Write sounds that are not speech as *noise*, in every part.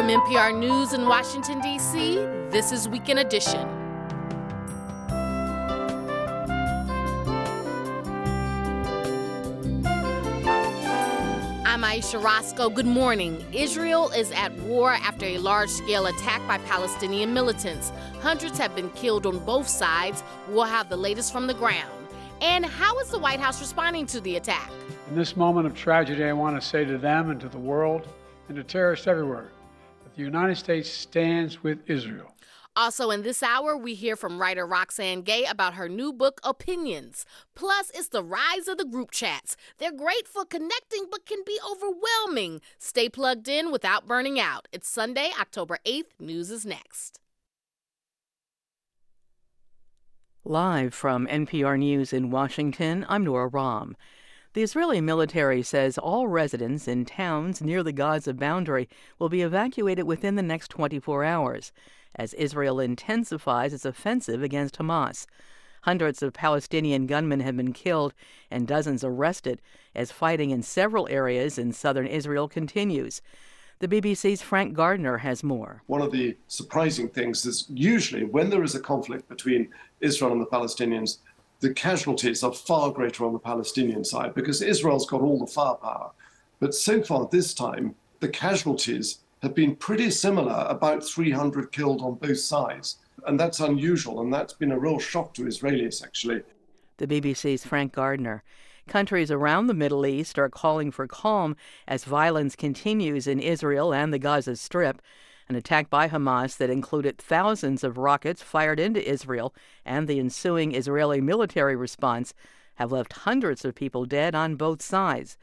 From NPR News in Washington, D.C., this is Weekend Edition. I'm Ayesha Rascoe. Good morning. Israel is at war after a large scale attack by Palestinian militants. Hundreds have been killed on both sides. We'll have the latest from the ground. And how is the White House responding to the attack? In this moment of tragedy, I want to say to them and to the world and to terrorists everywhere the United States stands with Israel. Also, in this hour, we hear from writer Roxane Gay about her new book, Opinions. Plus, it's the rise of the group chats. They're great for connecting, but can be overwhelming. Stay plugged in without burning out. It's Sunday, October 8th. News is next. Live from NPR News in Washington, I'm Nora Raum. The Israeli military says all residents in towns near the Gaza boundary will be evacuated within the next 24 hours as Israel intensifies its offensive against Hamas. Hundreds of Palestinian gunmen have been killed and dozens arrested as fighting in several areas in southern Israel continues. The BBC's Frank Gardner has more. One of the surprising things is usually when there is a conflict between Israel and the Palestinians, the casualties are far greater on the Palestinian side because Israel's got all the firepower. But so far this time, the casualties have been pretty similar, about 300 killed on both sides. And that's unusual, and that's been a real shock to Israelis, actually. The BBC's Frank Gardner. Countries around the Middle East are calling for calm as violence continues in Israel and the Gaza Strip. An attack by Hamas that included thousands of rockets fired into Israel and the ensuing Israeli military response have left hundreds of people dead on both sides.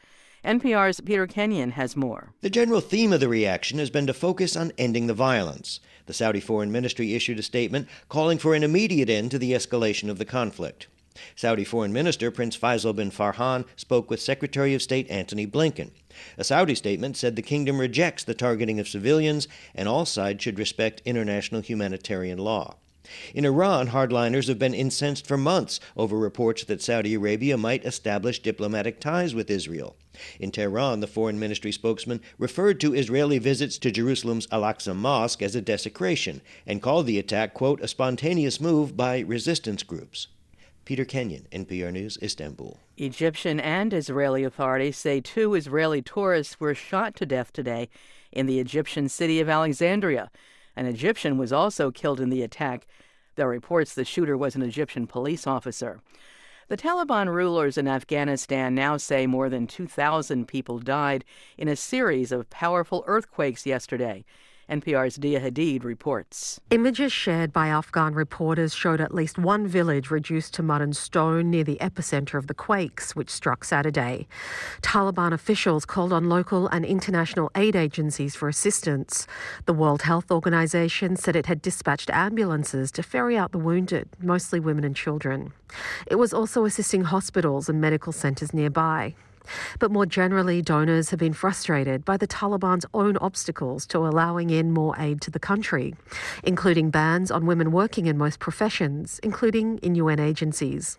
NPR's Peter Kenyon has more. The general theme of the reaction has been to focus on ending the violence. The Saudi Foreign Ministry issued a statement calling for an immediate end to the escalation of the conflict. Saudi Foreign Minister Prince Faisal bin Farhan spoke with Secretary of State Antony Blinken. A Saudi statement said the kingdom rejects the targeting of civilians and all sides should respect international humanitarian law. In Iran, hardliners have been incensed for months over reports that Saudi Arabia might establish diplomatic ties with Israel. In Tehran, the foreign ministry spokesman referred to Israeli visits to Jerusalem's Al Aqsa Mosque as a desecration and called the attack, quote, a spontaneous move by resistance groups. Peter Kenyon, NPR News, Istanbul. Egyptian and Israeli authorities say two Israeli tourists were shot to death today in the Egyptian city of Alexandria. An Egyptian was also killed in the attack. There are reports the shooter was an Egyptian police officer. The Taliban rulers in Afghanistan now say more than 2,000 people died in a series of powerful earthquakes yesterday. NPR's Dia Hadid reports. Images shared by Afghan reporters showed at least one village reduced to mud and stone near the epicenter of the quakes, which struck Saturday. Taliban officials called on local and international aid agencies for assistance. The World Health Organization said it had dispatched ambulances to ferry out the wounded, mostly women and children. It was also assisting hospitals and medical centers nearby. But more generally, donors have been frustrated by the Taliban's own obstacles to allowing in more aid to the country, including bans on women working in most professions, including in UN agencies.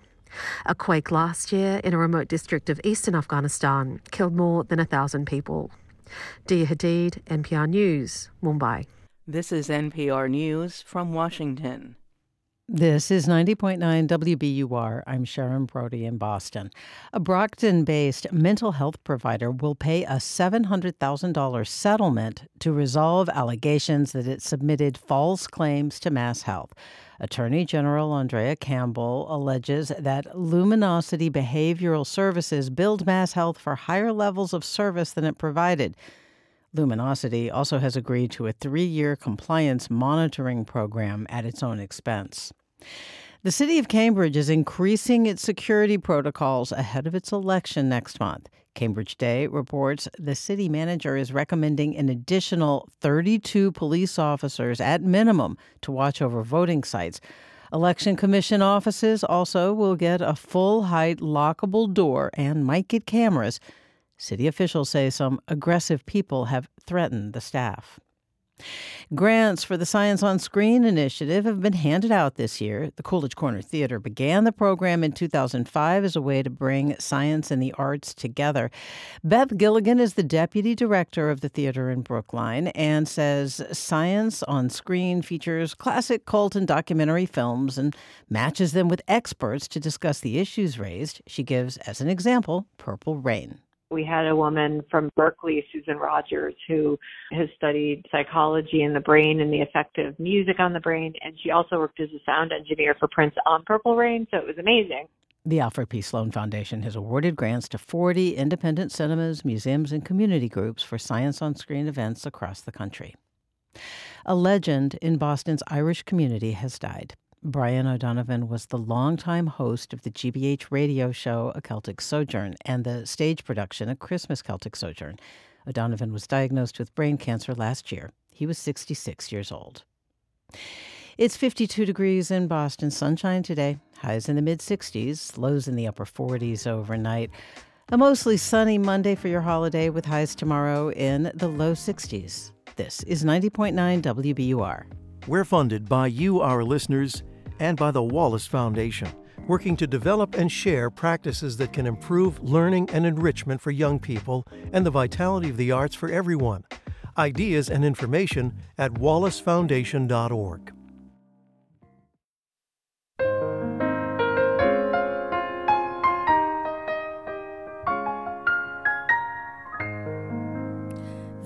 A quake last year in a remote district of eastern Afghanistan killed more than a thousand people. Dia Hadid, NPR News, Mumbai. This is NPR News from Washington. This is 90.9 WBUR. I'm Sharon Brody in Boston. A Brockton based mental health provider will pay a $700,000 settlement to resolve allegations that it submitted false claims to Mass Health. Attorney General Andrea Campbell alleges that Luminosity Behavioral Services billed Mass Health for higher levels of service than it provided. Luminosity also has agreed to a three year compliance monitoring program at its own expense. The city of Cambridge is increasing its security protocols ahead of its election next month. Cambridge Day reports the city manager is recommending an additional 32 police officers at minimum to watch over voting sites. Election Commission offices also will get a full height lockable door and might get cameras. City officials say some aggressive people have threatened the staff. Grants for the Science on Screen initiative have been handed out this year. The Coolidge Corner Theater began the program in 2005 as a way to bring science and the arts together. Beth Gilligan is the deputy director of the theater in Brookline and says Science on Screen features classic cult and documentary films and matches them with experts to discuss the issues raised. She gives, as an example, Purple Rain. We had a woman from Berkeley, Susan Rogers, who has studied psychology and the brain and the effect of music on the brain. And she also worked as a sound engineer for Prince on Purple Rain. So it was amazing. The Alfred P. Sloan Foundation has awarded grants to 40 independent cinemas, museums, and community groups for science on screen events across the country. A legend in Boston's Irish community has died. Brian O'Donovan was the longtime host of the GBH radio show A Celtic Sojourn and the stage production A Christmas Celtic Sojourn. O'Donovan was diagnosed with brain cancer last year. He was 66 years old. It's 52 degrees in Boston, sunshine today, highs in the mid 60s, lows in the upper 40s overnight. A mostly sunny Monday for your holiday with highs tomorrow in the low 60s. This is 90.9 WBUR. We're funded by you, our listeners, and by the Wallace Foundation, working to develop and share practices that can improve learning and enrichment for young people and the vitality of the arts for everyone. Ideas and information at wallacefoundation.org.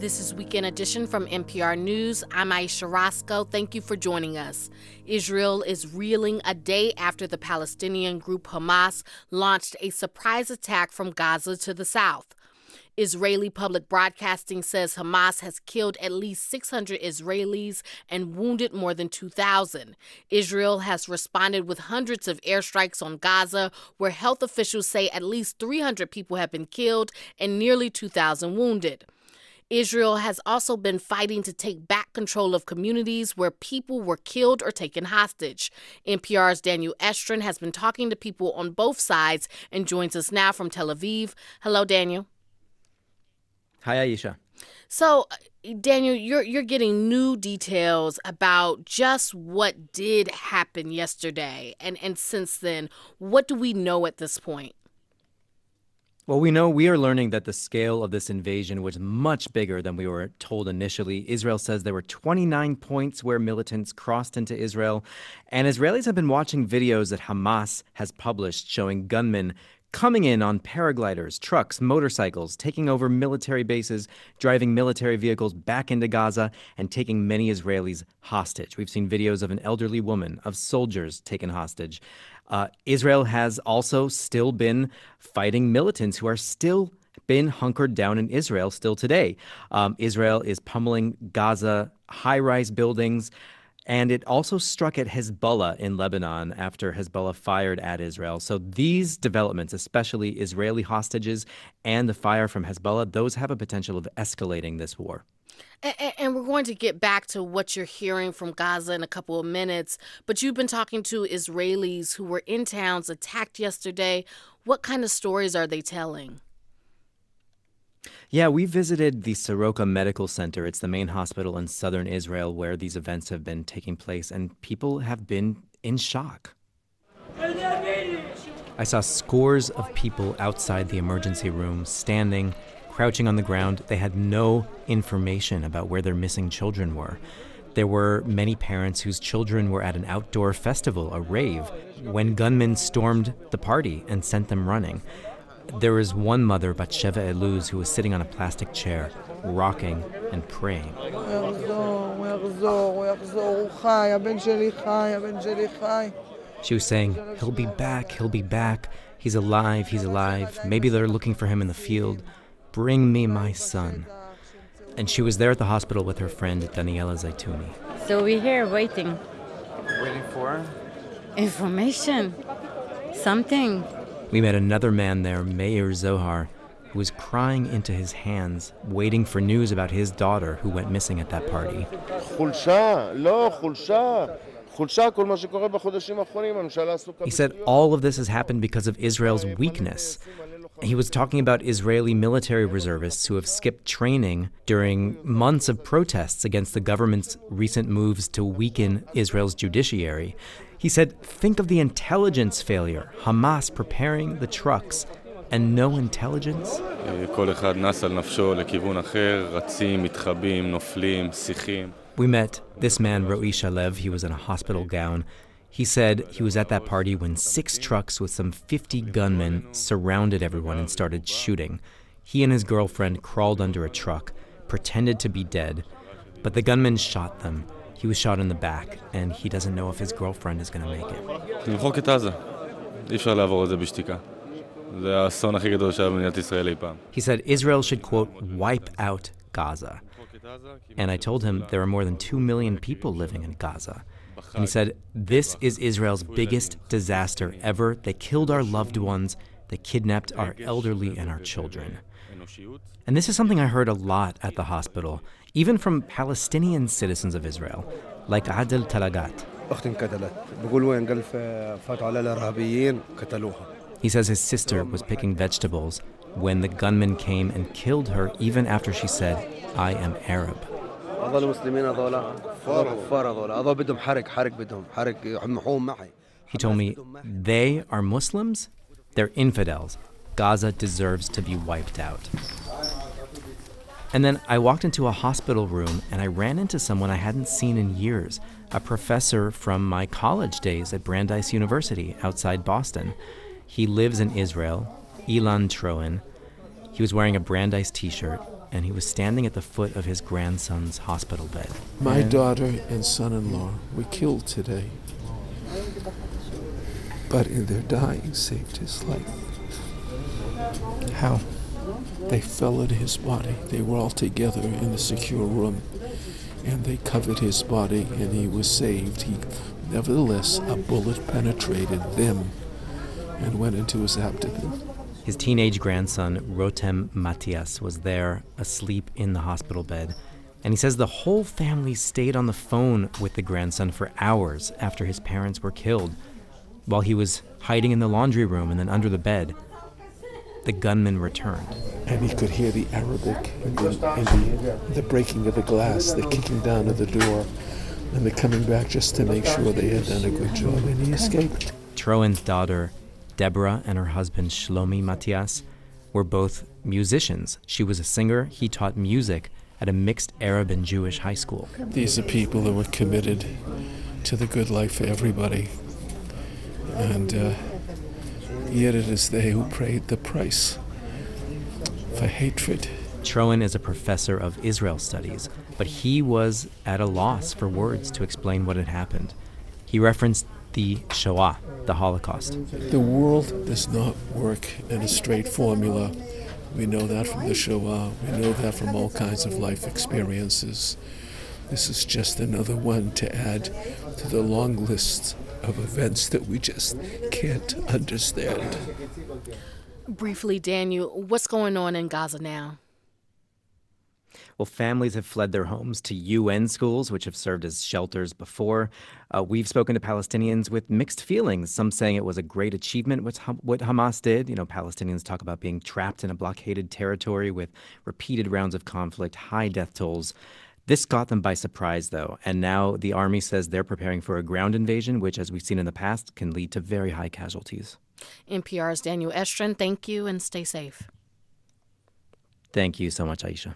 This is Weekend Edition from NPR News. I'm Ayesha Rascoe. Thank you for joining us. Israel is reeling a day after the Palestinian group Hamas launched a surprise attack from Gaza to the south. Israeli public broadcasting says Hamas has killed at least 600 Israelis and wounded more than 2,000. Israel has responded with hundreds of airstrikes on Gaza, where health officials say at least 300 people have been killed and nearly 2,000 wounded. Israel has also been fighting to take back control of communities where people were killed or taken hostage. NPR's Daniel Estrin has been talking to people on both sides and joins us now from Tel Aviv. Hello, Daniel. Hi, Ayesha. So, uh, Daniel, you're you're getting new details about just what did happen yesterday, and and since then, what do we know at this point? Well, we know we are learning that the scale of this invasion was much bigger than we were told initially. Israel says there were 29 points where militants crossed into Israel, and Israelis have been watching videos that Hamas has published showing gunmen coming in on paragliders, trucks, motorcycles, taking over military bases, driving military vehicles back into Gaza, and taking many Israelis hostage. We've seen videos of an elderly woman, of soldiers taken hostage. Uh, Israel has also still been fighting militants who are still been hunkered down in Israel still today. Um, Israel is pummeling Gaza high rise buildings. And it also struck at Hezbollah in Lebanon after Hezbollah fired at Israel. So these developments, especially Israeli hostages and the fire from Hezbollah, those have a potential of escalating this war. And, we're going to get back to what you're hearing from Gaza in a couple of minutes. But you've been talking to Israelis who were in towns attacked yesterday. What kind of stories are they telling? Yeah, we visited the Soroka Medical Center. It's the main hospital in southern Israel where these events have been taking place, and people have been in shock. I saw scores of people outside the emergency room, standing, crouching on the ground. They had no information about where their missing children were. There were many parents whose children were at an outdoor festival, a rave, when gunmen stormed the party and sent them running. There was one mother, Batsheva Eluz, who was sitting on a plastic chair, rocking and praying. She was saying, He'll be back, he'll be back. He's alive, he's alive. Maybe they're looking for him in the field. Bring me my son. And she was there at the hospital with her friend Daniela Zaituni. So we're here waiting. Waiting for? Information. Something. We met another man there, Meir Zohar, who was crying into his hands, waiting for news about his daughter who went missing at that party. He said all of this has happened because of Israel's weakness. He was talking about Israeli military reservists who have skipped training during months of protests against the government's recent moves to weaken Israel's judiciary. He said, Think of the intelligence failure Hamas preparing the trucks and no intelligence? We met this man, Ro'i Shalev. He was in a hospital gown. He said he was at that party when six trucks with some 50 gunmen surrounded everyone and started shooting. He and his girlfriend crawled under a truck, pretended to be dead, but the gunmen shot them. He was shot in the back, and he doesn't know if his girlfriend is going to make it. He said Israel should, quote, wipe out Gaza. And I told him there are more than 2 million people living in Gaza. And he said, This is Israel's biggest disaster ever. They killed our loved ones, they kidnapped our elderly and our children. And this is something I heard a lot at the hospital, even from Palestinian citizens of Israel, like Adel Talagat. He says his sister was picking vegetables when the gunman came and killed her even after she said, I am Arab. He told me, they are Muslims, they're infidels. Gaza deserves to be wiped out. And then I walked into a hospital room and I ran into someone I hadn't seen in years, a professor from my college days at Brandeis University outside Boston. He lives in Israel, Ilan Troen. He was wearing a Brandeis t shirt and he was standing at the foot of his grandson's hospital bed. My daughter and son in law were killed today, but in their dying saved his life. How? They fell in his body. They were all together in the secure room, and they covered his body, and he was saved. He, nevertheless, a bullet penetrated them and went into his abdomen. His teenage grandson, Rotem Matias, was there asleep in the hospital bed. And he says the whole family stayed on the phone with the grandson for hours after his parents were killed, while he was hiding in the laundry room and then under the bed. The gunman returned. And he could hear the Arabic and the, and the, the breaking of the glass, the kicking down of the door, and the coming back just to make sure they had done a good job, and he escaped. Troen's daughter, Deborah and her husband Shlomi Matias were both musicians. She was a singer, he taught music at a mixed Arab and Jewish high school. These are people who were committed to the good life for everybody. And uh, yet it is they who paid the price for hatred. Troen is a professor of Israel studies, but he was at a loss for words to explain what had happened. He referenced the Shoah, the Holocaust. The world does not work in a straight formula. We know that from the Shoah, we know that from all kinds of life experiences. This is just another one to add to the long list of events that we just can't understand. Briefly, Daniel, what's going on in Gaza now? Well, families have fled their homes to UN schools, which have served as shelters before. Uh, we've spoken to Palestinians with mixed feelings, some saying it was a great achievement what, what Hamas did. You know, Palestinians talk about being trapped in a blockaded territory with repeated rounds of conflict, high death tolls. This got them by surprise, though, and now the army says they're preparing for a ground invasion, which, as we've seen in the past, can lead to very high casualties. NPR's Daniel Estrin, thank you and stay safe. Thank you so much, Ayesha.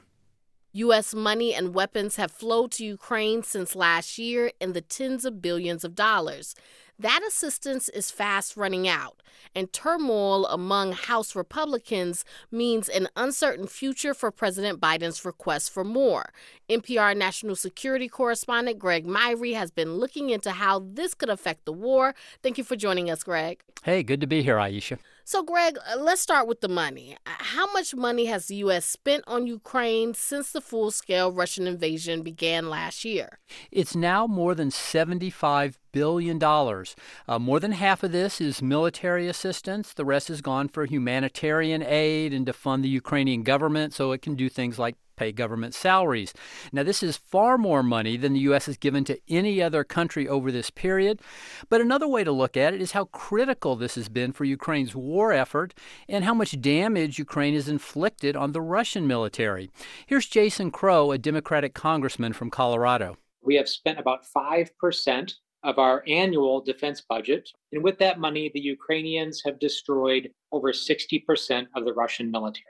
U.S. money and weapons have flowed to Ukraine since last year in the tens of billions of dollars. That assistance is fast running out, and turmoil among House Republicans means an uncertain future for President Biden's request for more. NPR national security correspondent Greg Myre has been looking into how this could affect the war. Thank you for joining us, Greg. Hey, good to be here, Ayesha. So, Greg, uh, let's start with the money. Uh, how much money has the U.S. spent on Ukraine since the full scale Russian invasion began last year? It's now more than $75 billion. Uh, more than half of this is military assistance. The rest has gone for humanitarian aid and to fund the Ukrainian government so it can do things like pay government salaries. Now, this is far more money than the U.S. has given to any other country over this period. But another way to look at it is how critical this has been for Ukraine's war effort and how much damage Ukraine has inflicted on the Russian military. Here's Jason Crow, a Democratic congressman from Colorado. We have spent about 5% of our annual defense budget. And with that money, the Ukrainians have destroyed over 60% of the Russian military.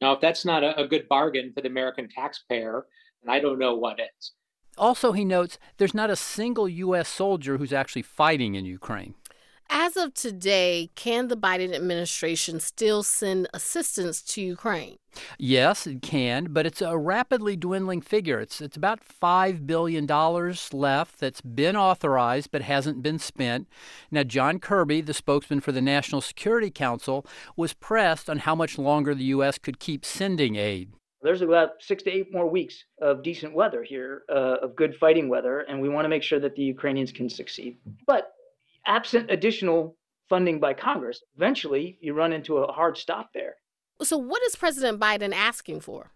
Now, if that's not a, a good bargain for the American taxpayer, then I don't know what is. Also, he notes there's not a single U.S. soldier who's actually fighting in Ukraine. As of today, can the Biden administration still send assistance to Ukraine? Yes, it can, but it's a rapidly dwindling figure. It's it's about five billion dollars left that's been authorized but hasn't been spent. Now, John Kirby, the spokesman for the National Security Council, was pressed on how much longer the U.S. could keep sending aid. There's about six to eight more weeks of decent weather here, uh, of good fighting weather, and we want to make sure that the Ukrainians can succeed. But absent additional funding by Congress, eventually you run into a hard stop there. So, what is President Biden asking for?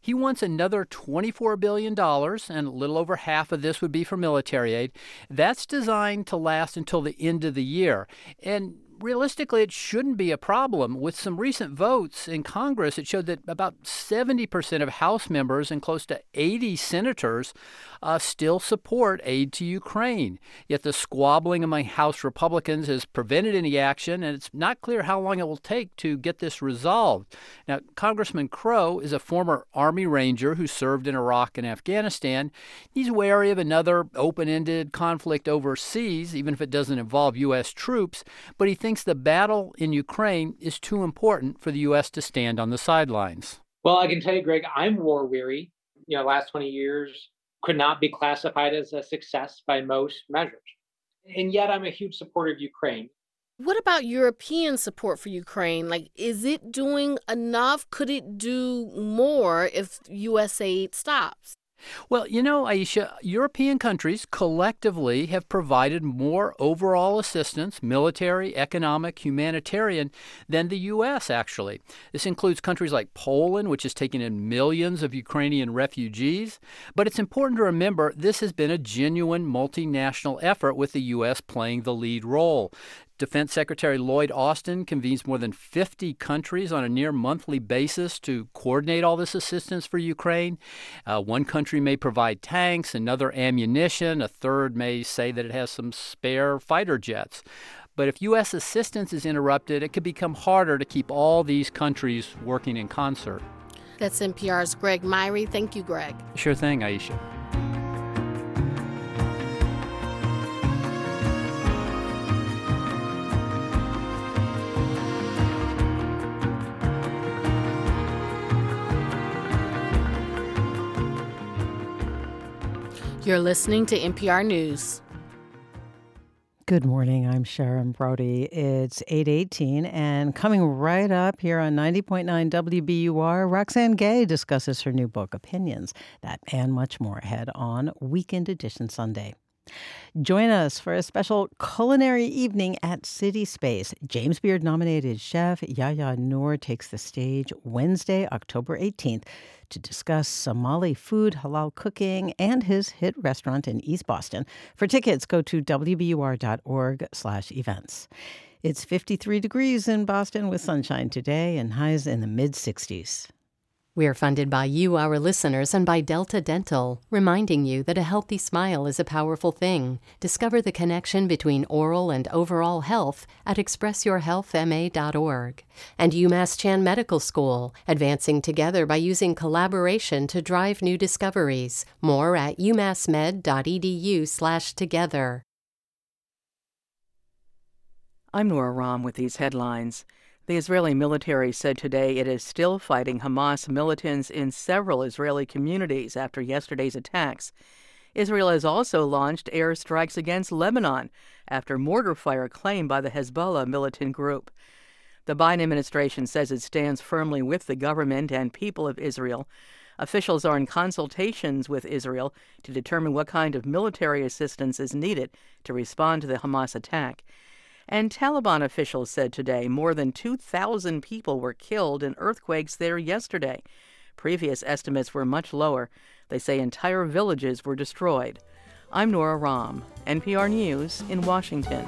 He wants another $24 billion, and a little over half of this would be for military aid. That's designed to last until the end of the year. And realistically, it shouldn't be a problem. With some recent votes in Congress, it showed that about 70% of House members and close to 80 senators uh, still support aid to Ukraine. Yet the squabbling among House Republicans has prevented any action, and it's not clear how long it will take to get this resolved. Now, Congressman Crow is a former Army Ranger who served in Iraq and Afghanistan. He's wary of another open ended conflict overseas, even if it doesn't involve U.S. troops, but he thinks the battle in Ukraine is too important for the U.S. to stand on the sidelines. Well, I can tell you, Greg, I'm war weary. You know, last 20 years, could not be classified as a success by most measures. And yet, I'm a huge supporter of Ukraine. What about European support for Ukraine? Like, is it doing enough? Could it do more if U.S. aid stops? Well, you know, Ayesha, European countries collectively have provided more overall assistance, military, economic, humanitarian, than the U.S., actually. This includes countries like Poland, which has taken in millions of Ukrainian refugees. But it's important to remember this has been a genuine multinational effort with the U.S. playing the lead role. Defense Secretary Lloyd Austin convenes more than 50 countries on a near monthly basis to coordinate all this assistance for Ukraine. Uh, one country may provide tanks, another ammunition, a third may say that it has some spare fighter jets. But if U.S. assistance is interrupted, it could become harder to keep all these countries working in concert. That's NPR's Greg Myre. Thank you, Greg. Sure thing, Ayesha. You're listening to NPR News. Good morning. I'm Sharon Brody. It's 818 and coming right up here on 90.9 WBUR, Roxane Gay discusses her new book, Opinions. That and much more ahead on Weekend Edition Sunday. Join us for a special culinary evening at City Space. James Beard nominated chef Yahya Noor takes the stage Wednesday, October 18th to discuss Somali food, halal cooking, and his hit restaurant in East Boston. For tickets, go to wbur.org/events. It's 53 degrees in Boston with sunshine today and highs in the mid 60s. We are funded by you, our listeners, and by Delta Dental, reminding you that a healthy smile is a powerful thing. Discover the connection between oral and overall health at expressyourhealthma.org. And UMass Chan Medical School, advancing together by using collaboration to drive new discoveries. More at umassmed.edu/together. I'm Nora Raum with these headlines. The Israeli military said today it is still fighting Hamas militants in several Israeli communities after yesterday's attacks. Israel has also launched airstrikes against Lebanon after mortar fire claimed by the Hezbollah militant group. The Biden administration says it stands firmly with the government and people of Israel. Officials are in consultations with Israel to determine what kind of military assistance is needed to respond to the Hamas attack. And Taliban officials said today more than 2,000 people were killed in earthquakes there yesterday. Previous estimates were much lower. They say entire villages were destroyed. I'm Nora Raum, NPR News in Washington.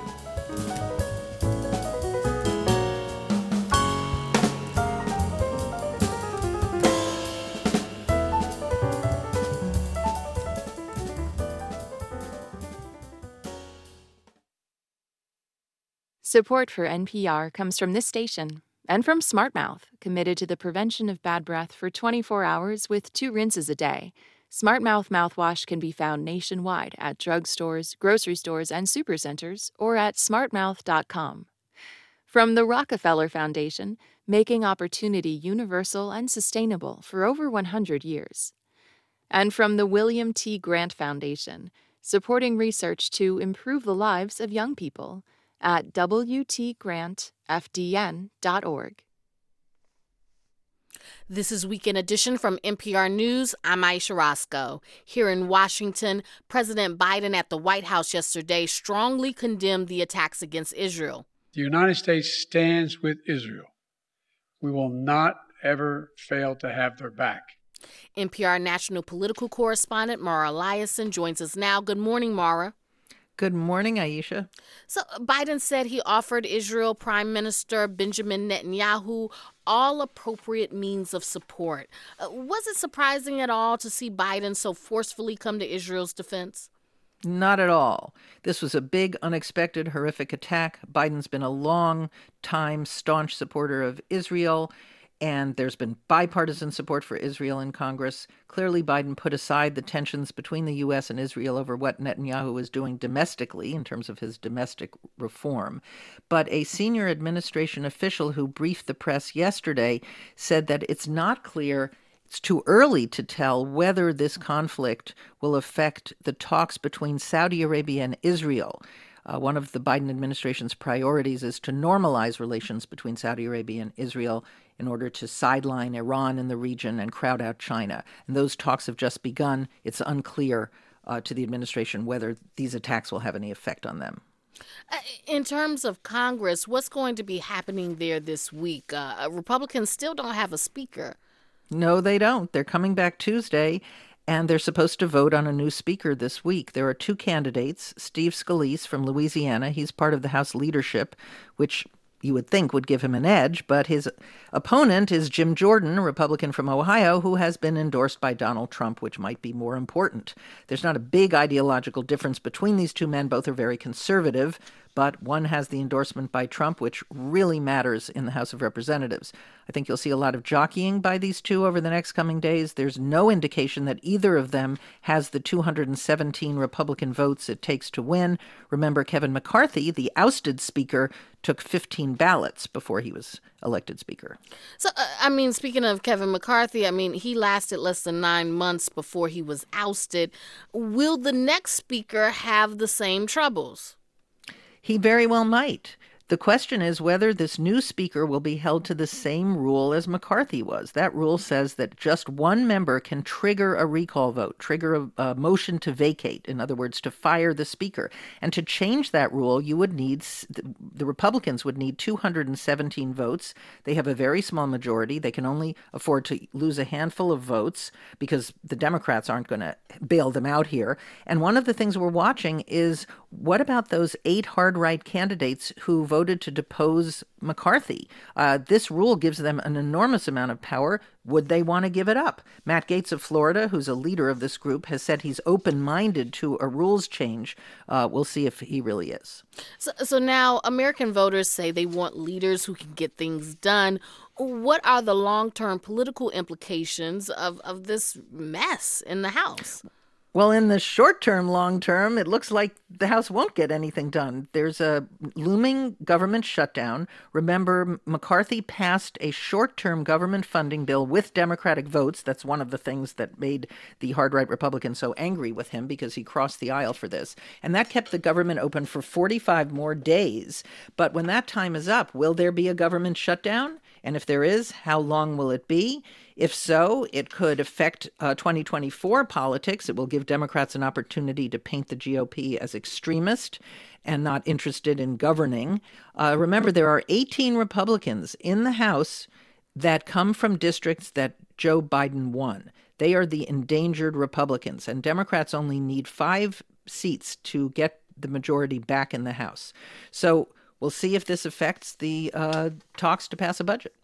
Support for NPR comes from this station and from SmartMouth, committed to the prevention of bad breath for 24 hours with two rinses a day. SmartMouth mouthwash can be found nationwide at drugstores, grocery stores, and supercenters, or at smartmouth.com. From the Rockefeller Foundation, making opportunity universal and sustainable for over 100 years. And from the William T. Grant Foundation, supporting research to improve the lives of young people at WTGrantFDN.org. This is Weekend Edition from NPR News. I'm Ayesha Rascoe. Here in Washington, President Biden at the White House yesterday strongly condemned the attacks against Israel. The United States stands with Israel. We will not ever fail to have their back. NPR national political correspondent Mara Liasson joins us now. Good morning, Mara. Good morning, Ayesha. So, Biden said he offered Israel Prime Minister Benjamin Netanyahu all appropriate means of support. Uh, was it surprising at all to see Biden so forcefully come to Israel's defense? Not at all. This was a big, unexpected, horrific attack. Biden's been a long time staunch supporter of Israel and there's been bipartisan support for Israel in Congress. Clearly, Biden put aside the tensions between the U.S. and Israel over what Netanyahu was doing domestically in terms of his domestic reform. But a senior administration official who briefed the press yesterday said that it's not clear. It's too early to tell whether this conflict will affect the talks between Saudi Arabia and Israel. Uh, one of the Biden administration's priorities is to normalize relations between Saudi Arabia and Israel in order to sideline Iran in the region and crowd out China. And those talks have just begun. It's unclear uh, to the administration whether these attacks will have any effect on them. Uh, in terms of Congress, what's going to be happening there this week? Uh, Republicans still don't have a speaker. No, they don't. They're coming back Tuesday, and they're supposed to vote on a new speaker this week. There are two candidates Steve Scalise from Louisiana, he's part of the House leadership, which you would think would give him an edge, but his opponent is Jim Jordan, a Republican from Ohio, who has been endorsed by Donald Trump, which might be more important. There's not a big ideological difference between these two men. Both are very conservative, but one has the endorsement by Trump, which really matters in the House of Representatives. I think you'll see a lot of jockeying by these two over the next coming days. There's no indication that either of them has the 217 Republican votes it takes to win. Remember, Kevin McCarthy, the ousted Speaker, took 15 ballots before he was elected Speaker. So, uh, I mean, speaking of Kevin McCarthy, I mean, he lasted less than nine months before he was ousted. Will the next Speaker have the same troubles? He very well might. The question is whether this new speaker will be held to the same rule as McCarthy was. That rule says that just one member can trigger a recall vote, trigger a, a, motion to vacate, in other words, to fire the speaker. And to change that rule, you would need the Republicans would need 217 votes. They have a very small majority. They can only afford to lose a handful of votes because the Democrats aren't going to bail them out here. And one of the things we're watching is what about those eight hard right candidates who voted to depose McCarthy. Uh, this rule gives them an enormous amount of power. Would they want to give it up? Matt Gaetz of Florida, who's a leader of this group, has said he's open minded to a rules change. Uh, we'll see if he really is. So, so now American voters say they want leaders who can get things done. What are the long term political implications of, of this mess in the House? Well, in the short term, long term, it looks like the House won't get anything done. There's a looming government shutdown. Remember, McCarthy passed a short term government funding bill with Democratic votes. That's one of the things that made the hard right Republicans so angry with him because he crossed the aisle for this. And that kept the government open for 45 more days. But when that time is up, will there be a government shutdown? And if there is, how long will it be? If so, it could affect uh, 2024 politics. It will give Democrats an opportunity to paint the GOP as extremist and not interested in governing. Uh, remember, there are 18 Republicans in the House that come from districts that Joe Biden won. They are the endangered Republicans, and Democrats only need five seats to get the majority back in the House. So we'll see if this affects the uh, talks to pass a budget.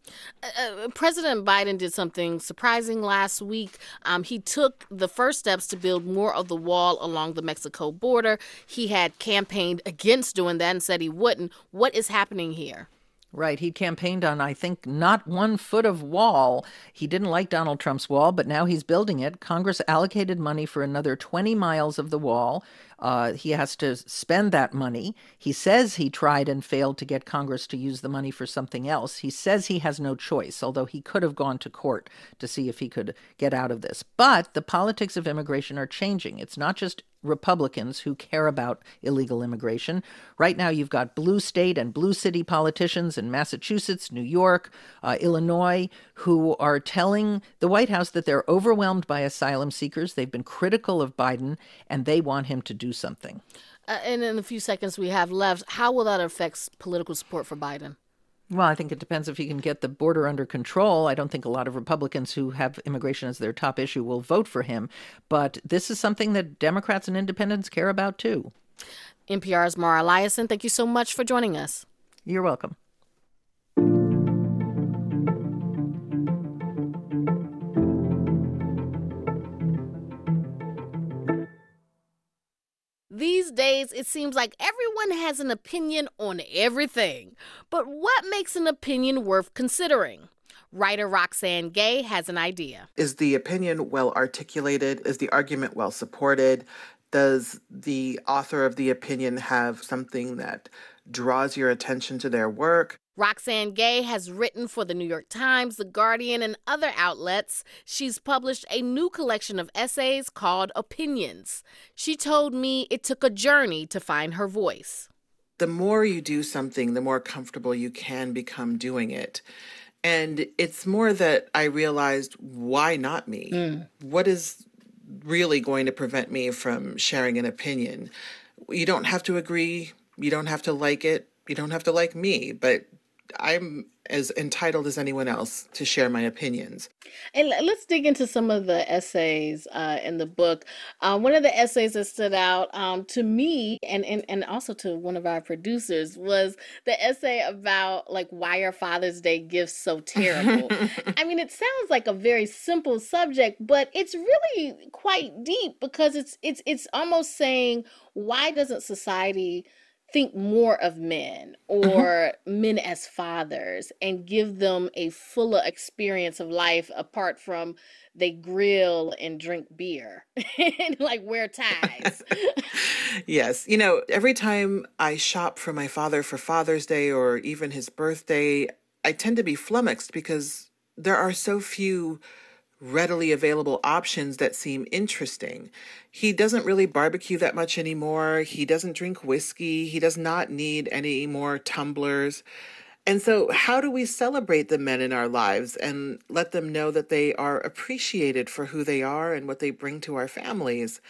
Uh, uh, President Biden did something surprising last week. Um, he took the first steps to build more of the wall along the Mexico border. He had campaigned against doing that and said he wouldn't. What is happening here? Right. He campaigned on, I think, not one foot of wall. He didn't like Donald Trump's wall, but now he's building it. Congress allocated money for another 20 miles of the wall. Uh, he has to spend that money. He says he tried and failed to get Congress to use the money for something else. He says he has no choice, although he could have gone to court to see if he could get out of this. But the politics of immigration are changing. It's not just Republicans who care about illegal immigration. Right now, you've got blue state and blue city politicians in Massachusetts, New York, uh, Illinois, who are telling the White House that they're overwhelmed by asylum seekers. They've been critical of Biden, and they want him to do something. Uh, and in the few seconds we have left, how will that affect political support for Biden? Well, I think it depends if he can get the border under control. I don't think a lot of Republicans who have immigration as their top issue will vote for him. But this is something that Democrats and independents care about too. NPR's Mara Liasson, thank you so much for joining us. You're welcome. These days, it seems like everyone has an opinion on everything. But what makes an opinion worth considering? Writer Roxane Gay has an idea. Is the opinion well articulated? Is the argument well supported? Does the author of the opinion have something that draws your attention to their work? Roxane Gay has written for the New York Times, The Guardian, and other outlets. She's published a new collection of essays called Opinions. She told me it took a journey to find her voice. The more you do something, the more comfortable you can become doing it. And it's more that I realized why not me? Mm. What is really going to prevent me from sharing an opinion? You don't have to agree, you don't have to like it, you don't have to like me, but I'm as entitled as anyone else to share my opinions. And let's dig into some of the essays uh, in the book. Uh, one of the essays that stood out um, to me and, and, and also to one of our producers was the essay about like why are Father's Day gifts so terrible. *laughs* I mean, it sounds like a very simple subject, but it's really quite deep because it's it's it's almost saying why doesn't society think more of men mm-hmm. or mm-hmm. men as fathers and give them a fuller experience of life apart from they grill and drink beer *laughs* and like wear ties. *laughs* yes. You know, every time I shop for my father for Father's Day or even his birthday, I tend to be flummoxed because there are so few readily available options that seem interesting. He doesn't really barbecue that much anymore. He doesn't drink whiskey. He does not need any more tumblers. And so, how do we celebrate the men in our lives and let them know that they are appreciated for who they are and what they bring to our families?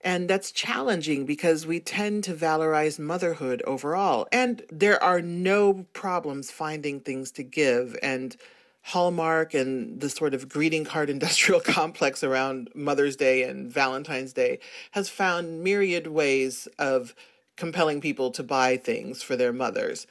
And that's challenging because we tend to valorize motherhood overall. And there are no problems finding things to give and Hallmark and the sort of greeting card *laughs* industrial complex around Mother's Day and Valentine's Day has found myriad ways of compelling people to buy things for their mothers.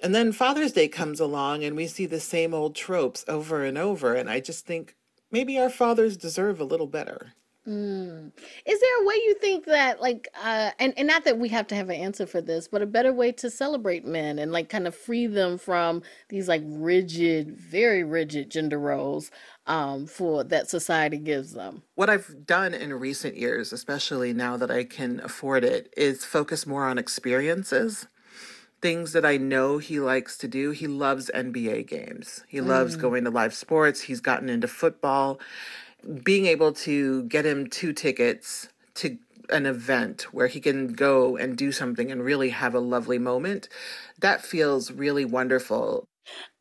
And then Father's Day comes along and we see the same old tropes over and over. And I just think maybe our fathers deserve a little better. Mm. Is there a way you think that like uh and, and not that we have to have an answer for this, but a better way to celebrate men and like kind of free them from these like rigid, very rigid gender roles um for that society gives them? What I've done in recent years, especially now that I can afford it, is focus more on experiences. Things that I know he likes to do. He loves NBA games. He loves Mm. going to live sports. He's gotten into football being able to get him two tickets to an event where he can go and do something and really have a lovely moment, that feels really wonderful.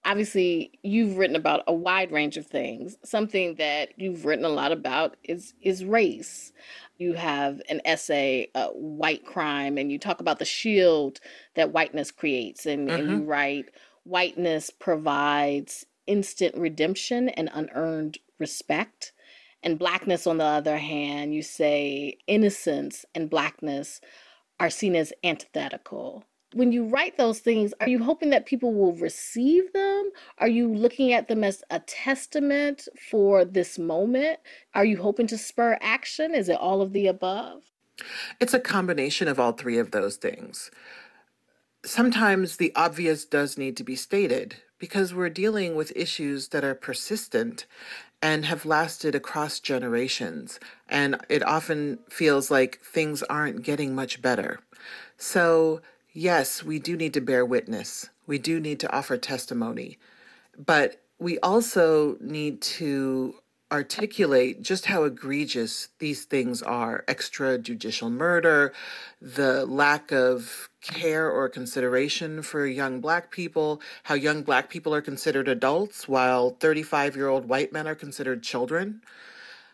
Obviously, you've written about a wide range of things. Something that you've written a lot about is is race. You have an essay, uh, "White Crime," and you talk about the shield that whiteness creates, and, mm-hmm. and you write, "Whiteness provides instant redemption and unearned respect. And blackness, on the other hand, you say innocence and blackness are seen as antithetical. When you write those things, are you hoping that people will receive them? Are you looking at them as a testament for this moment? Are you hoping to spur action? Is it all of the above? It's a combination of all three of those things. Sometimes the obvious does need to be stated because we're dealing with issues that are persistent and have lasted across generations. And it often feels like things aren't getting much better. So, yes, we do need to bear witness. We do need to offer testimony. But we also need to articulate just how egregious these things are extrajudicial murder, the lack of care or consideration for young black people, how young black people are considered adults while 35 year old white men are considered children.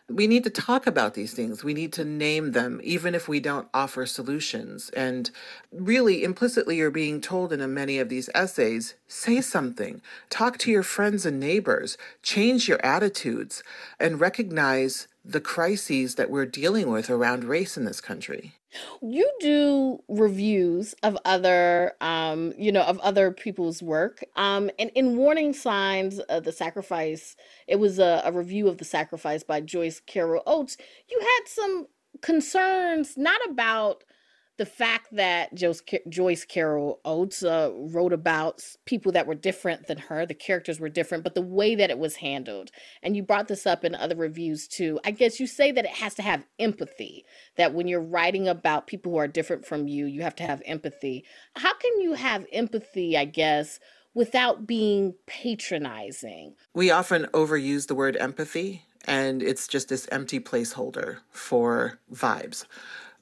We need to talk about these things. We need to name them, even if we don't offer solutions. And really, implicitly, you're being told in many of these essays say something, talk to your friends and neighbors, change your attitudes, and recognize the crises that we're dealing with around race in this country. You do reviews of other, um, you know, of other people's work. Um, and in Warning Signs, uh, the sacrifice, it was a, a review of the sacrifice by Joyce Carol Oates. You had some concerns, not about the fact that Joyce Carol Oates uh, wrote about people that were different than her, the characters were different, but the way that it was handled. And you brought this up in other reviews too. I guess you say that it has to have empathy, that when you're writing about people who are different from you, you have to have empathy. How can you have empathy, I guess, without being patronizing? We often overuse the word empathy, and it's just this empty placeholder for vibes.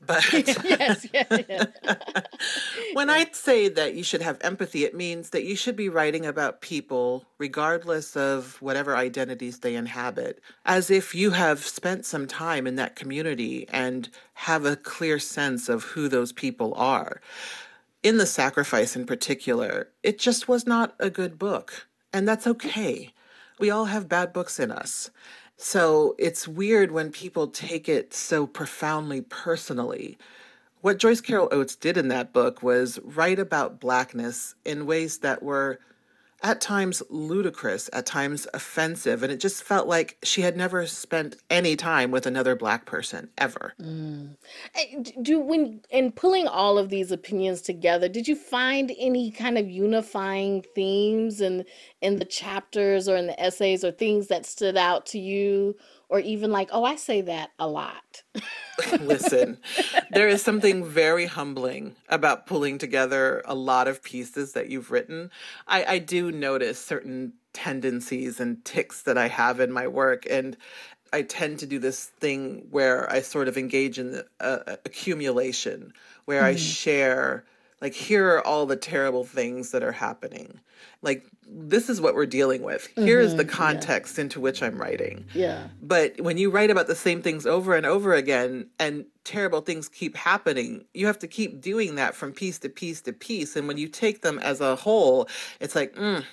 *laughs* But *laughs* yes, yeah, yeah. *laughs* when I say that you should have empathy, it means that you should be writing about people, regardless of whatever identities they inhabit, as if you have spent some time in that community and have a clear sense of who those people are. In The Sacrifice, in particular, it just was not a good book, and that's okay. We all have bad books in us. So it's weird when people take it so profoundly personally. What Joyce Carol Oates did in that book was write about blackness in ways that were at times ludicrous, at times offensive, and it just felt like she had never spent any time with another black person ever. Mm. Do when in pulling all of these opinions together, did you find any kind of unifying themes in in the chapters or in the essays or things that stood out to you? or even like, oh, I say that a lot. *laughs* *laughs* Listen, there is something very humbling about pulling together a lot of pieces that you've written. I, I do notice certain tendencies and tics that I have in my work. And I tend to do this thing where I sort of engage in the, uh, accumulation, where mm-hmm. I share like here are all the terrible things that are happening like this is what we're dealing with here is mm-hmm, the context yeah. into which i'm writing yeah but when you write about the same things over and over again and terrible things keep happening you have to keep doing that from piece to piece to piece and when you take them as a whole it's like mm,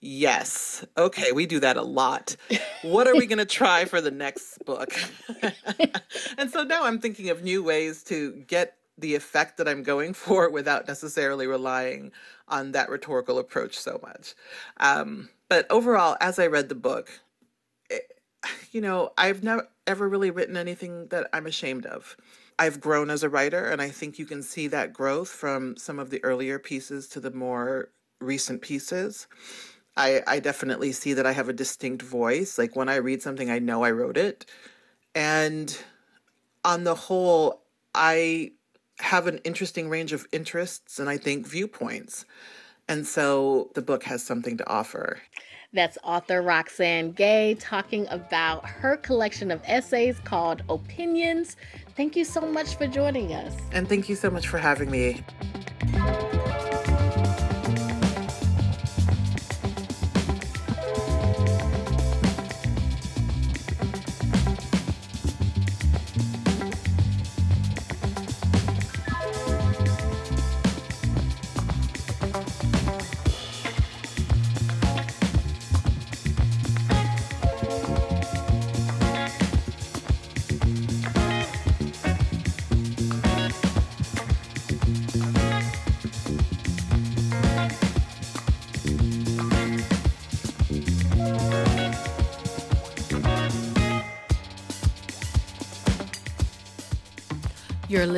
Yes. Okay, we do that a lot. What are we going *laughs* to try for the next book? *laughs* and so now I'm thinking of new ways to get the effect that I'm going *laughs* for without necessarily relying on that rhetorical approach so much. Um, but overall, as I read the book, it, *sighs* you know, I've never ever really written anything that I'm ashamed of. I've grown as a writer, and I think you can see that growth from some of the earlier pieces to the more recent pieces. I, I definitely see that I have a distinct voice. Like when I read something, I know I wrote it. And on the whole, I have an interesting range of interests and I think viewpoints. And so the book has something to offer. That's author Roxane Gay talking about her collection of essays called Opinions. Thank you so much for joining us. And thank you so much for having me.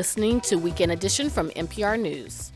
Listening to Weekend Edition from NPR News.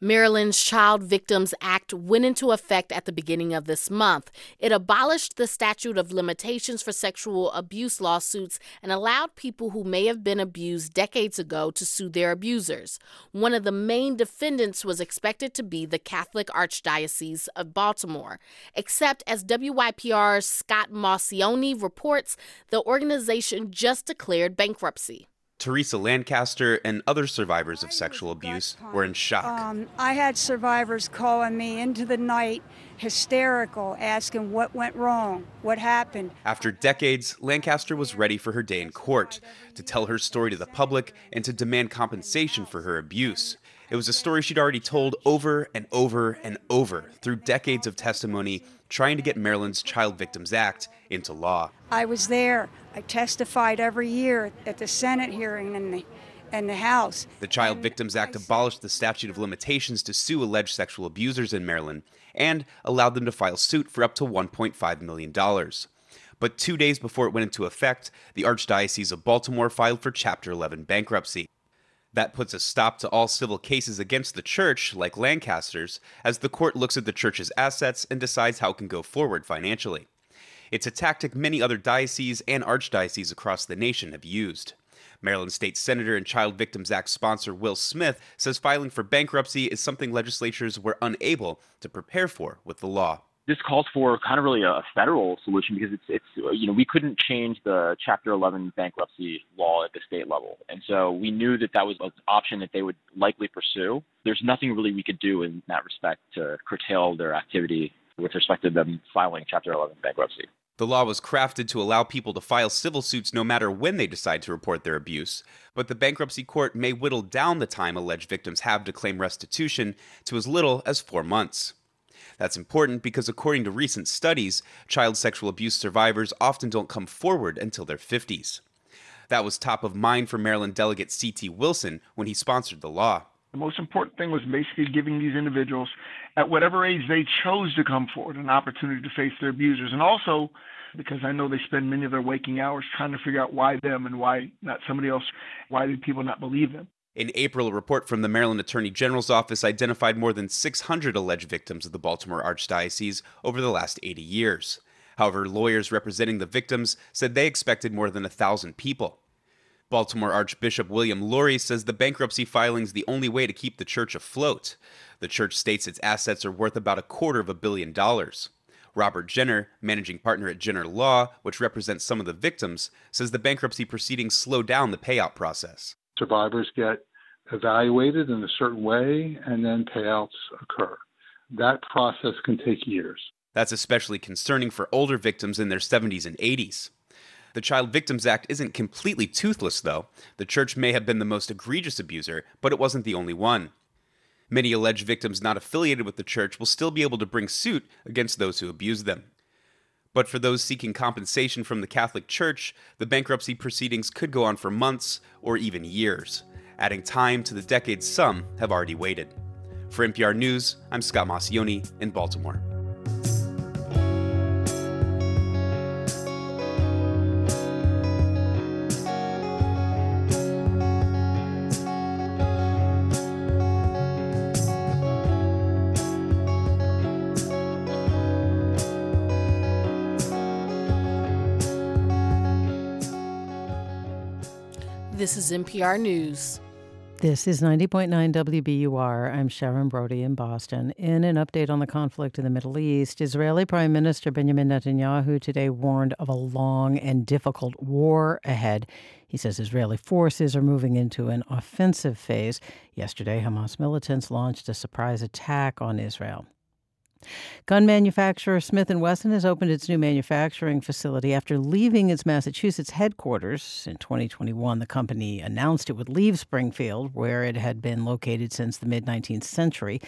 Maryland's Child Victims Act went into effect at the beginning of this month. It abolished the statute of limitations for sexual abuse lawsuits and allowed people who may have been abused decades ago to sue their abusers. One of the main defendants was expected to be the Catholic Archdiocese of Baltimore. Except, as WYPR's Scott Maucione reports, the organization just declared bankruptcy. Teresa Lancaster and other survivors of sexual abuse were in shock. Um, I had survivors calling me into the night, hysterical, asking what went wrong, what happened. After decades, Lancaster was ready for her day in court to tell her story to the public and to demand compensation for her abuse. It was a story she'd already told over and over and over through decades of testimony trying to get Maryland's Child Victims Act into law. I was there. I testified every year at the Senate hearing and the and the House. The Child Victims Act abolished the statute of limitations to sue alleged sexual abusers in Maryland and allowed them to file suit for up to $1.5 million. But two days before it went into effect, the Archdiocese of Baltimore filed for Chapter 11 bankruptcy. That puts a stop to all civil cases against the church, like Lancaster's, as the court looks at the church's assets and decides how it can go forward financially. It's a tactic many other dioceses and archdioceses across the nation have used. Maryland State Senator and Child Victims Act sponsor Will Smith says filing for bankruptcy is something legislatures were unable to prepare for with the law this calls for kind of really a federal solution because it's it's you know we couldn't change the Chapter 11 bankruptcy law at the state level, and so we knew that that was an option that they would likely pursue. There's nothing really we could do in that respect to curtail their activity with respect to them filing Chapter 11 bankruptcy. The law was crafted to allow people to file civil suits no matter when they decide to report their abuse, but the bankruptcy court may whittle down the time alleged victims have to claim restitution to as little as four months. That's important because, according to recent studies, child sexual abuse survivors often don't come forward until their 50s. That was top of mind for Maryland Delegate C.T. Wilson when he sponsored the law. The most important thing was basically giving these individuals, at whatever age they chose to come forward, an opportunity to face their abusers. And also, because I know they spend many of their waking hours trying to figure out why them and why not somebody else, why did people not believe them. In April, a report from the Maryland Attorney General's office identified more than 600 alleged victims of the Baltimore Archdiocese over the last 80 years. However, lawyers representing the victims said they expected more than 1,000 people. Baltimore Archbishop William Lori says the bankruptcy filing is the only way to keep the church afloat. The church states its assets are worth about a quarter of a billion dollars. Robert Jenner, managing partner at Jenner Law, which represents some of the victims, says the bankruptcy proceedings slow down the payout process survivors get evaluated in a certain way and then payouts occur. That process can take years. That's especially concerning for older victims in their 70s and 80s. The Child Victims Act isn't completely toothless, though. The church may have been the most egregious abuser, but it wasn't the only one. Many alleged victims not affiliated with the church will still be able to bring suit against those who abused them. But for those seeking compensation from the Catholic Church, the bankruptcy proceedings could go on for months or even years, adding time to the decades some have already waited. For NPR News, I'm Scott Maucione in Baltimore. This is NPR News. This is 90.9 WBUR. I'm Sharon Brody in Boston. In an update on the conflict in the Middle East, Israeli Prime Minister Benjamin Netanyahu today warned of a long and difficult war ahead. He says Israeli forces are moving into an offensive phase. Yesterday, Hamas militants launched a surprise attack on Israel. Gun manufacturer Smith & Wesson has opened its new manufacturing facility after leaving its Massachusetts headquarters. In 2021, the company announced it would leave Springfield, where it had been located since the mid-19th century.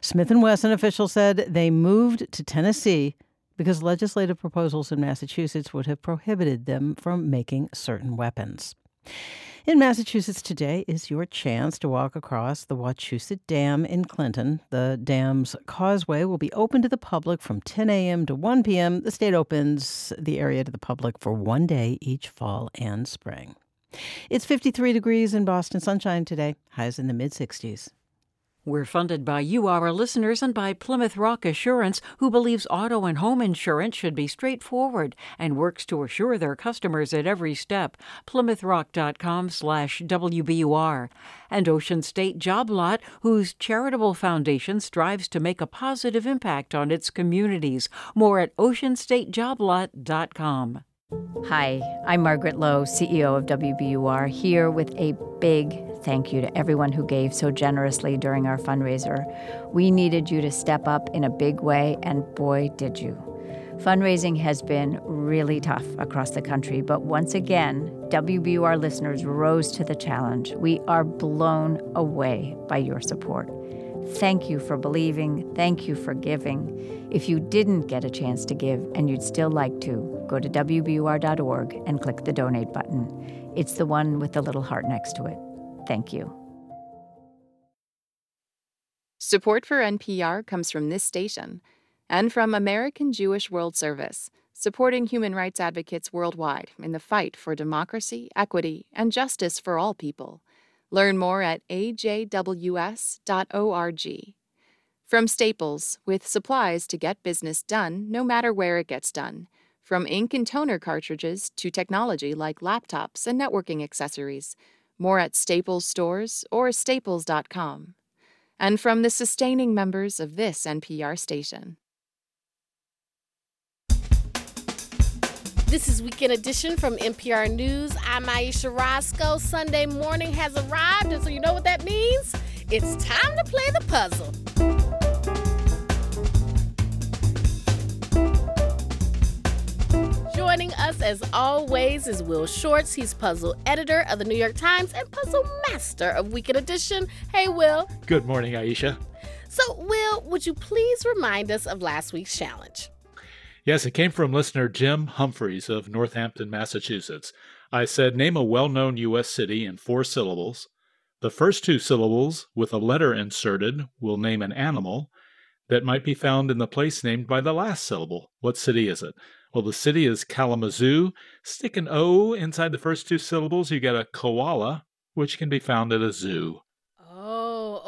Smith & Wesson officials said they moved to Tennessee because legislative proposals in Massachusetts would have prohibited them from making certain weapons. In Massachusetts today is your chance to walk across the Wachusett Dam in Clinton. The dam's causeway will be open to the public from 10 a.m. to 1 p.m. The state opens the area to the public for one day each fall and spring. It's 53 degrees in Boston sunshine today, highs in the mid 60s. We're funded by you, our listeners, and by Plymouth Rock Assurance, who believes auto and home insurance should be straightforward and works to assure their customers at every step. PlymouthRock.com slash WBUR. And Ocean State Job Lot, whose charitable foundation strives to make a positive impact on its communities. More at OceanStateJobLot.com. Hi, I'm Margaret Low, CEO of WBUR, here with a big thank you to everyone who gave so generously during our fundraiser. We needed you to step up in a big way, and boy, did you. Fundraising has been really tough across the country, but once again, WBUR listeners rose to the challenge. We are blown away by your support. Thank you for believing. Thank you for giving. If you didn't get a chance to give and you'd still like to, go to WBUR.org and click the donate button. It's the one with the little heart next to it. Thank you. Support for NPR comes from this station and from American Jewish World Service, supporting human rights advocates worldwide in the fight for democracy, equity, and justice for all people. Learn more at ajws.org. From Staples, with supplies to get business done no matter where it gets done. From ink and toner cartridges to technology like laptops and networking accessories. More at Staples stores or staples.com. And from the sustaining members of this NPR station. This is Weekend Edition from NPR News. I'm Ayesha Rascoe. Sunday morning has arrived, and so you know what that means? It's time to play the puzzle. Joining us as always is Will Shortz. He's puzzle editor of the New York Times and puzzle master of Weekend Edition. Hey, Will. Good morning, Ayesha. So, Will, would you please remind us of last week's challenge? Yes, it came from listener Jim Humphreys of Northampton, Massachusetts. I said, Name a well known U.S. city in four syllables. The first two syllables, with a letter inserted, will name an animal that might be found in the place named by the last syllable. What city is it? Well, the city is Kalamazoo. Stick an O inside the first two syllables, you get a koala, which can be found at a zoo.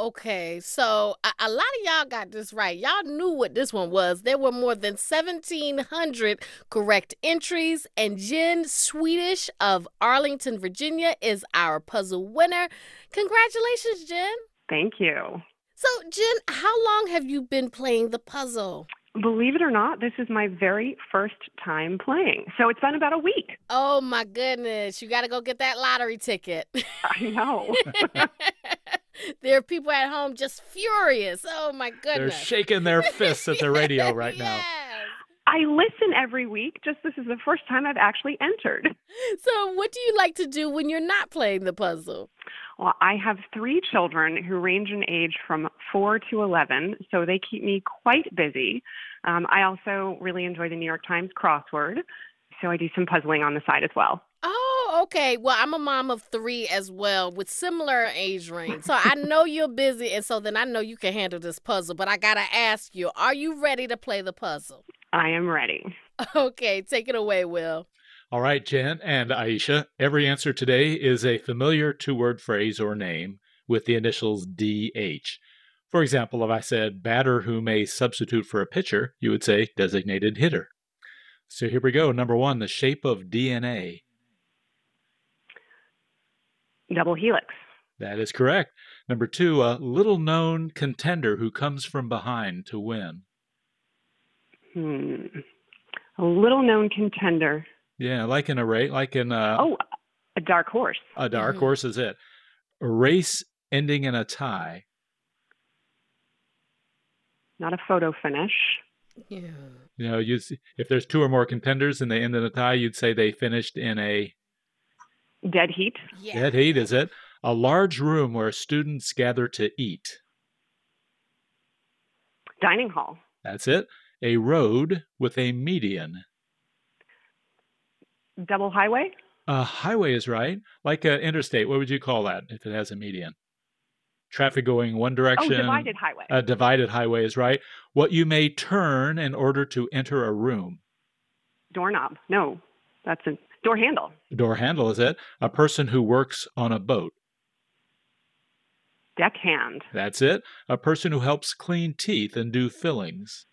Okay. So a, a, lot of y'all got this right. Y'all knew what this one was. There were more than 1,700 correct entries, and Jen Swedish of Arlington, Virginia is our puzzle winner. Congratulations, Jen. Thank you. So, Jen, how long have you been playing the puzzle? Believe it or not, this is my very first time playing. So it's been about a week. Oh my goodness. You got to go get that lottery ticket. I know. *laughs* *laughs* *laughs* there are people at home just furious. Oh my goodness. They're shaking their fists at the *laughs* radio right now. I listen every week. Just this is the first time I've actually entered. *laughs* So, what do you like to do when you're not playing the puzzle? Well, I have three children who range in age from 4 to 11, so they keep me quite busy. Um, I also really enjoy the New York Times crossword, so I do some puzzling on the side as well. Okay. Well, I'm a mom of three as well with similar age range. So I know you're busy, and so then I know you can handle this puzzle. But I got to ask you, are you ready to play the puzzle? I am ready. *laughs* Okay, take it away, Will. All right, Jen and Ayesha. Every answer today is a familiar two word phrase or name with the initials DH. For example, if I said batter who may substitute for a pitcher, you would say designated hitter. So here we go. Number one, the shape of DNA. Double helix. That is correct. Number two, a little known contender who comes from behind to win. Hmm. A little known contender. Yeah, like in a race, like in a. Oh, a dark horse. A dark mm-hmm. horse is it. A race ending in a tie. Not a photo finish. Yeah. You know, you if there's two or more contenders and they end in a tie, you'd say they finished in a dead heat. Yeah. Dead heat is it? A large room where students gather to eat. Dining hall. That's it. A road with a median. Double highway? A highway is right. Like an interstate, what would you call that if it has a median? Traffic going one oh, direction. Oh, divided highway. A divided highway is right. What you may turn in order to enter a room. Doorknob. No, that's a door handle. Door handle is it. A person who works on a boat. Deckhand. That's it. A person who helps clean teeth and do fillings.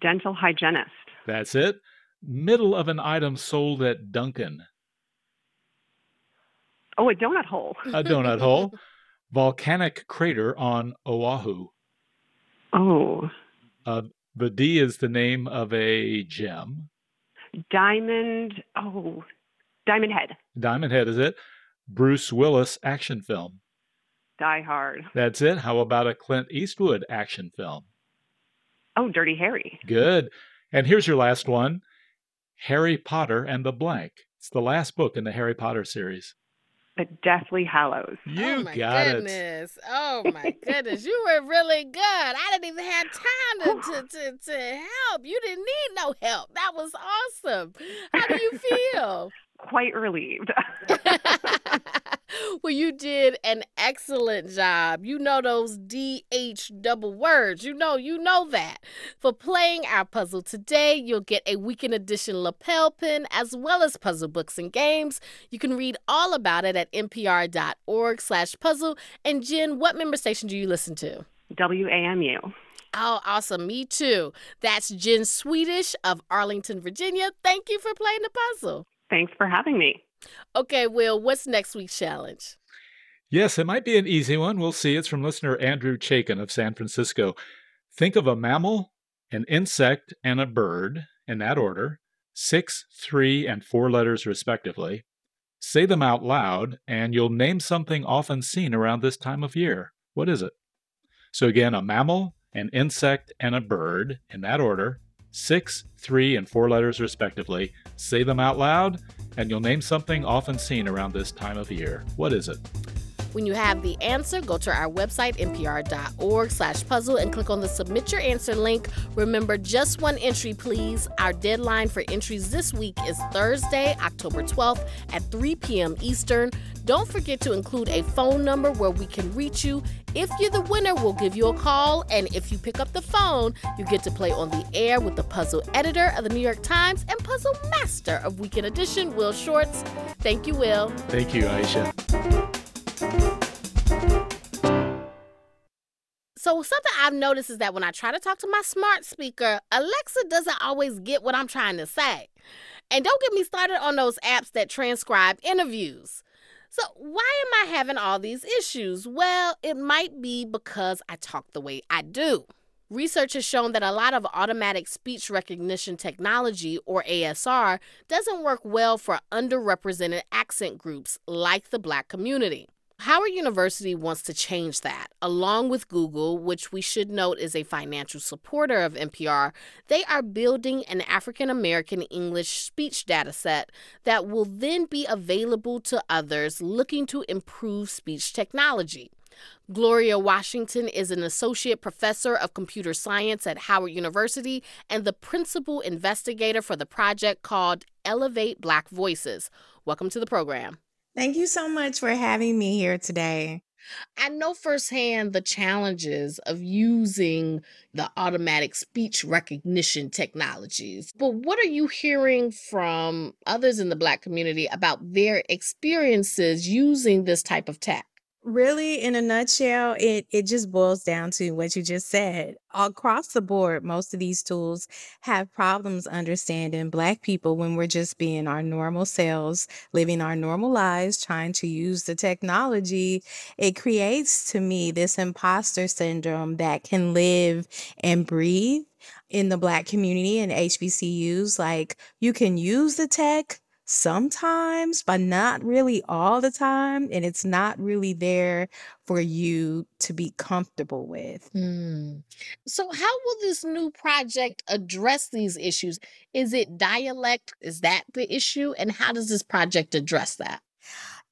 Dental hygienist. That's it. Middle of an item sold at Dunkin'. Oh, a donut hole. A donut *laughs* hole. Volcanic crater on Oahu. Oh. Uh, the D is the name of a gem. Diamond. Oh, Diamond Head. Diamond Head is it. Bruce Willis action film. Die Hard. That's it. How about a Clint Eastwood action film? Oh, Dirty Harry. Good. And here's your last one Harry Potter and the Blank. It's the last book in the Harry Potter series. The Deathly Hallows. You oh my got goodness. Oh my goodness. You were really good. I didn't even have time to, to, to, to help. You didn't need no help. That was awesome. How do you *laughs* feel? Quite relieved. *laughs* *laughs* well, you did an excellent job. You know those DH double words. You know, you know that. For playing our puzzle today, you'll get a weekend edition lapel pin as well as puzzle books and games. You can read all about it at npr.org slash puzzle. And Jen, what member station do you listen to? WAMU. Oh, awesome. Me too. That's Jen Swedish of Arlington, Virginia. Thank you for playing the puzzle. Thanks for having me. Okay, Will, what's next week's challenge? Yes, it might be an easy one. We'll see. It's from listener Andrew Chaikin of San Francisco. Think of a mammal, an insect, and a bird in that order, six, three, and four letters respectively. Say them out loud, and you'll name something often seen around this time of year. What is it? So, again, a mammal, an insect, and a bird in that order, six, three, and four letters respectively. Say them out loud, and you'll name something often seen around this time of year. What is it? When you have the answer, go to our website, npr.org slash puzzle, and click on the submit your answer link. Remember, just one entry, please. Our deadline for entries this week is Thursday, October 12th at 3 p.m. Eastern. Don't forget to include a phone number where we can reach you. If you're the winner, we'll give you a call. And if you pick up the phone, you get to play on the air with the puzzle editor of the New York Times and puzzle master of Weekend Edition, Will Shortz. Thank you, Will. Thank you, Ayesha. So something I've noticed is that when I try to talk to my smart speaker, Alexa doesn't always get what I'm trying to say. And don't get me started on those apps that transcribe interviews. So, why am I having all these issues? Well, it might be because I talk the way I do. Research has shown that a lot of automatic speech recognition technology, or ASR, doesn't work well for underrepresented accent groups like the Black community. Howard University wants to change that. Along with Google, which we should note is a financial supporter of NPR, they are building an African American English speech dataset that will then be available to others looking to improve speech technology. Gloria Washington is an associate professor of computer science at Howard University and the principal investigator for the project called Elevate Black Voices. Welcome to the program. Thank you so much for having me here today. I know firsthand the challenges of using the automatic speech recognition technologies. But what are you hearing from others in the Black community about their experiences using this type of tech? Really, in a nutshell, it it just boils down to what you just said. Across the board, most of these tools have problems understanding Black people when we're just being our normal selves, living our normal lives, trying to use the technology. It creates to me this imposter syndrome that can live and breathe in the Black community and HBCUs. Like, you can use the tech sometimes, but not really all the time. And it's not really there for you to be comfortable with. Hmm. So, how will this new project address these issues? Is it dialect? Is that the issue? And how does this project address that?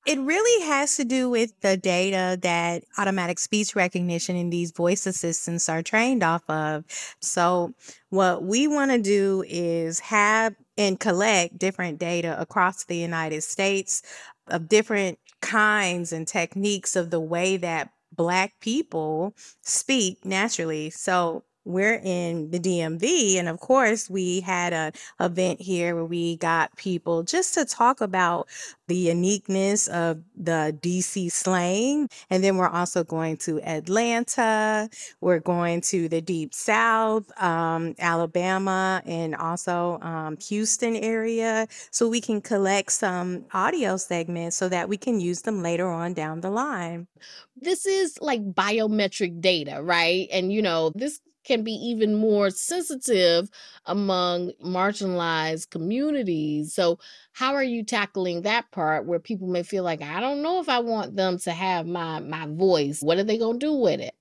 It really has to do with the data that automatic speech recognition and these voice assistants are trained off of. So, what we want to do is have and collect different data across the United States of different kinds and techniques of the way that Black people speak naturally. So we're in the DMV, and of course, we had a event here where we got people just to talk about the uniqueness of the DC slang. And then we're also going to Atlanta. We're going to the Deep South, um, Alabama, and also um, Houston area, so we can collect some audio segments so that we can use them later on down the line. This is like biometric data, right? And you know, this can be even more sensitive among marginalized communities. So, how are you tackling that part where people may feel like I don't know if I want them to have my my voice? What are they going to do with it?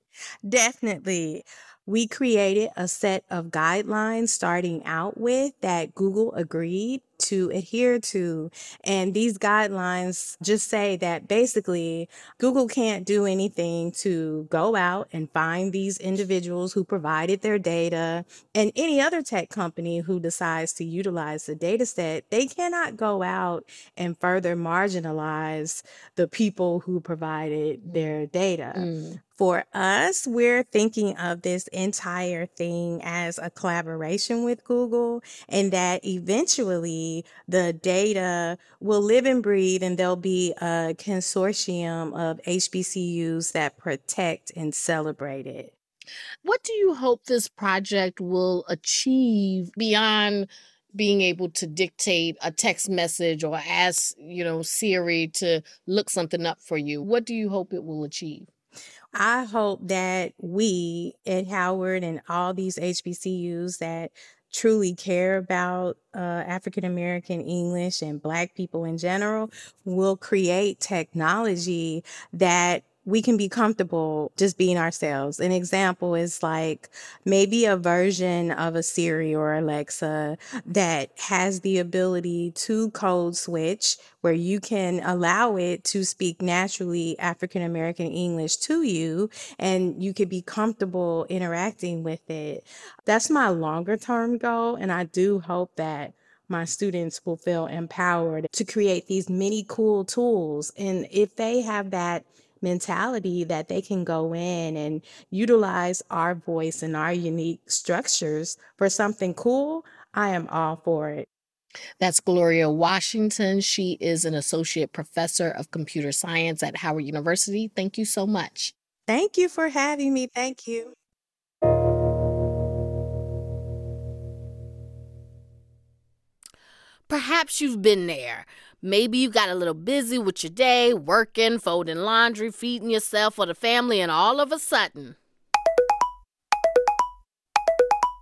Definitely. We created a set of guidelines starting out with that Google agreed to adhere to. And these guidelines just say that basically Google can't do anything to go out and find these individuals who provided their data and any other tech company who decides to utilize the data set. They cannot go out and further marginalize the people who provided their data. Mm. For us, we're thinking of this entire thing as a collaboration with Google, and that eventually the data will live and breathe, and there'll be a consortium of HBCUs that protect and celebrate it. What do you hope this project will achieve beyond being able to dictate a text message or ask, you know, Siri to look something up for you? What do you hope it will achieve? I hope that we at Howard and all these HBCUs that truly care about uh, African American English and Black people in general will create technology that we can be comfortable just being ourselves. An example is like maybe a version of a Siri or Alexa that has the ability to code switch where you can allow it to speak naturally African American English to you and you could be comfortable interacting with it. That's my longer term goal. And I do hope that my students will feel empowered to create these many cool tools. And if they have that mentality that they can go in and utilize our voice and our unique structures for something cool, I am all for it. That's Gloria Washington. She is an associate professor of computer science at Howard University. Thank you so much. Thank you for having me. Thank you. Perhaps you've been there. Maybe you got a little busy with your day, working, folding laundry, feeding yourself or the family, and all of a sudden,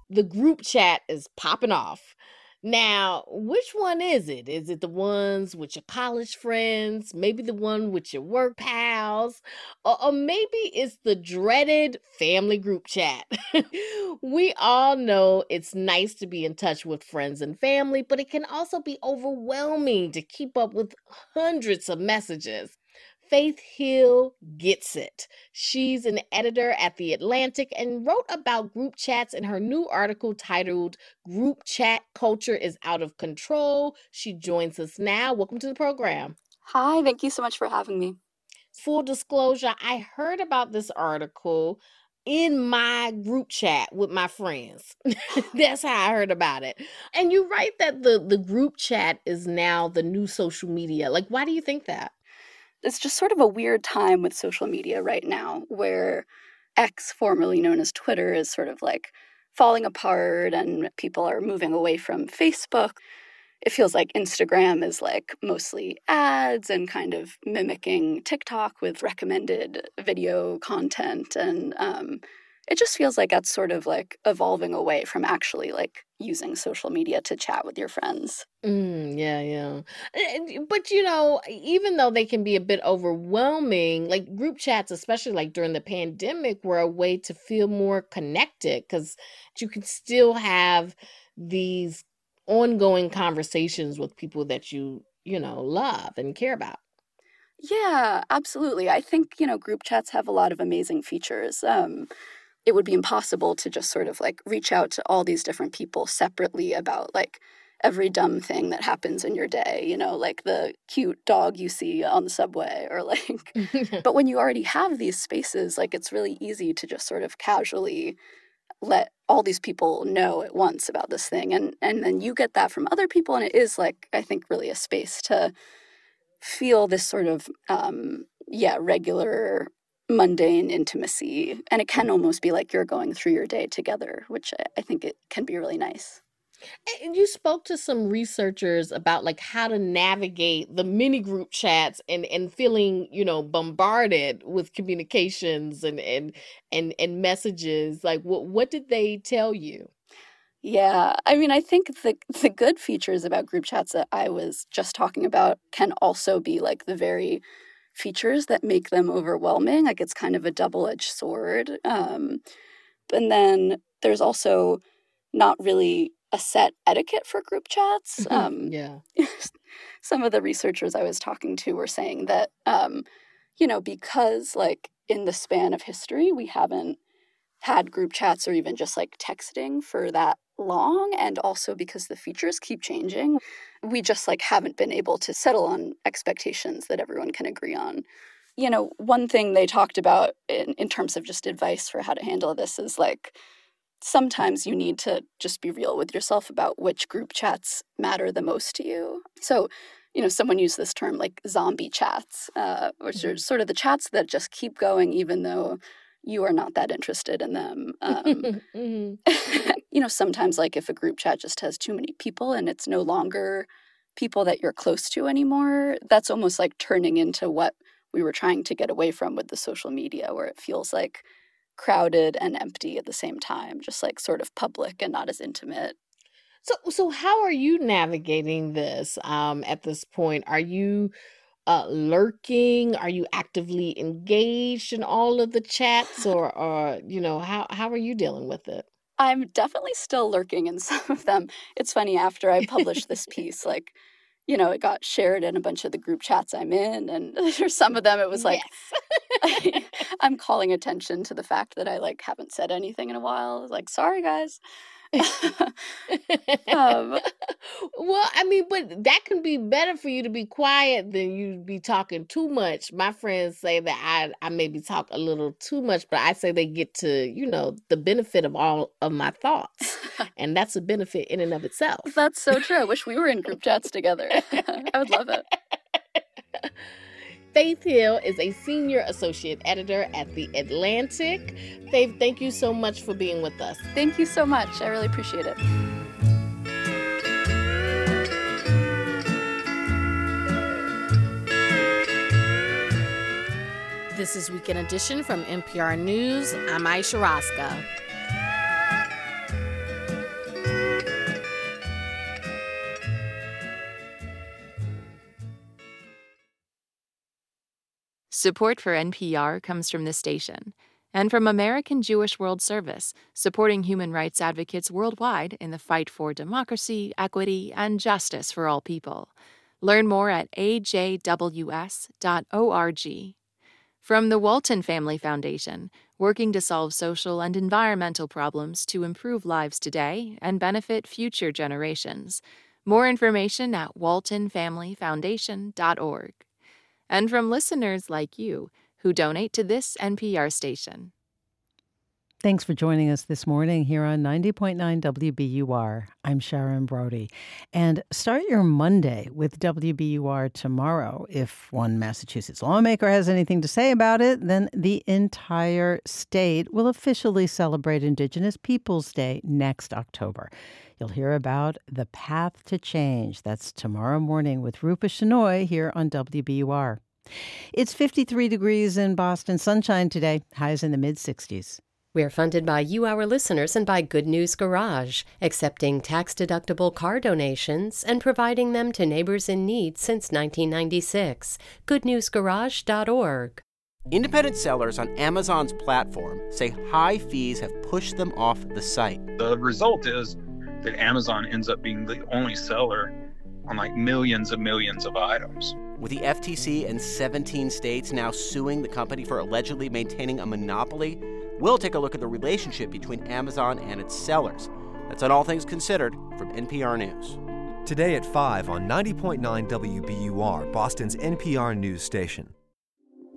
the group chat is popping off. Now, which one is it? Is it the ones with your college friends? Maybe the one with your work pals? Or, or maybe it's the dreaded family group chat. *laughs* we all know it's nice to be in touch with friends and family, but it can also be overwhelming to keep up with hundreds of messages. Faith Hill gets it. She's an editor at The Atlantic and wrote about group chats in her new article titled Group Chat Culture is Out of Control. She joins us now. Welcome to the program. Hi, thank you so much for having me. Full disclosure, I heard about this article in my group chat with my friends. *laughs* That's how I heard about it. And you write that the the group chat is now the new social media. Like why do you think that? It's just sort of a weird time with social media right now where X, formerly known as Twitter, is sort of like falling apart and people are moving away from Facebook. It feels like Instagram is like mostly ads and kind of mimicking TikTok with recommended video content. And um, it just feels like that's sort of like evolving away from actually like using social media to chat with your friends. Mm, yeah, yeah. But you know, even though they can be a bit overwhelming, like group chats, especially like during the pandemic, were a way to feel more connected because you can still have these ongoing conversations with people that you, you know, love and care about. Yeah, absolutely. I think, you know, group chats have a lot of amazing features. Um, it would be impossible to just sort of like reach out to all these different people separately about like every dumb thing that happens in your day, you know, like the cute dog you see on the subway *laughs* or like *laughs* but when you already have these spaces, like it's really easy to just sort of casually let all these people know at once about this thing and and then you get that from other people and it is like I think really a space to feel this sort of um yeah, regular mundane intimacy and it can mm-hmm. almost be like you're going through your day together, which I, I think it can be really nice. And you spoke to some researchers about like how to navigate the mini group chats and and feeling, you know, bombarded with communications and and and and messages. Like what what did they tell you? Yeah, I mean, I think the the good features about group chats that I was just talking about can also be like the very features that make them overwhelming. Like it's kind of a double-edged sword. Um, and then there's also not really a set etiquette for group chats. Um, yeah. *laughs* some of the researchers I was talking to were saying that, um, you know, because like in the span of history, we haven't had group chats or even just like texting for that long and also because the features keep changing we just like haven't been able to settle on expectations that everyone can agree on. You know one thing they talked about in, in terms of just advice for how to handle this is like sometimes you need to just be real with yourself about which group chats matter the most to you. So you know someone used this term like zombie chats uh, which are sort of the chats that just keep going even though you are not that interested in them. Um, *laughs* Mhm. *laughs* you know, sometimes like if a group chat just has too many people and it's no longer people that you're close to anymore, that's almost like turning into what we were trying to get away from with the social media, where it feels like crowded and empty at the same time, just like sort of public and not as intimate. So so how are you navigating this um at this point? Are you uh lurking? Are you actively engaged in all of the chats *sighs* or or you know, how how are you dealing with it? I'm definitely still lurking in *laughs* some of them. It's funny, after I published this *laughs* piece, like, you know, it got shared in a bunch of the group chats I'm in, and *laughs* for some of them, it was like, I'm calling attention to the fact that I like haven't said anything in a while. Like, sorry, guys. *laughs* um, Well, I mean, but that can be better for you to be quiet than you be talking too much. My friends say that I I maybe talk a little too much, but I say they get to, you know, the benefit of all of my thoughts. *laughs* And that's a benefit in and of itself. that's so true. I wish we were in group chats together. *laughs* I would love it. Faith Hill is a senior associate editor at The Atlantic. Faith, thank you so much for being with us. Thank you so much. I really appreciate it. This is Weekend Edition from NPR News. I'm Ayesha Rascoe. Support for NPR comes from the station and from American Jewish World Service, supporting human rights advocates worldwide in the fight for democracy, equity, and justice for all people. Learn more at ajws.org. From the Walton Family Foundation, working to solve social and environmental problems to improve lives today and benefit future generations. More information at waltonfamilyfoundation.org and from listeners like you who donate to this NPR station. Thanks for joining us this morning here on 90.9 WBUR. I'm Sharon Brody. And start your Monday with WBUR tomorrow. If one Massachusetts lawmaker has anything to say about it, then the entire state will officially celebrate Indigenous Peoples Day next October. You'll hear about The Path to Change. That's tomorrow morning with Rupa Shenoy here on WBUR. It's 53 degrees in Boston, sunshine today, highs in the mid 60s. We're funded by you, our listeners, and by Good News Garage, accepting tax deductible car donations and providing them to neighbors in need since 1996. GoodNewsGarage.org. Independent sellers on Amazon's platform say high fees have pushed them off the site. The result is that Amazon ends up being the only seller on like millions and millions of items. With the FTC and 17 states now suing the company for allegedly maintaining a monopoly, we'll take a look at the relationship between Amazon and its sellers. That's on All Things Considered from NPR News. Today at 5 on 90.9 WBUR, Boston's NPR news station.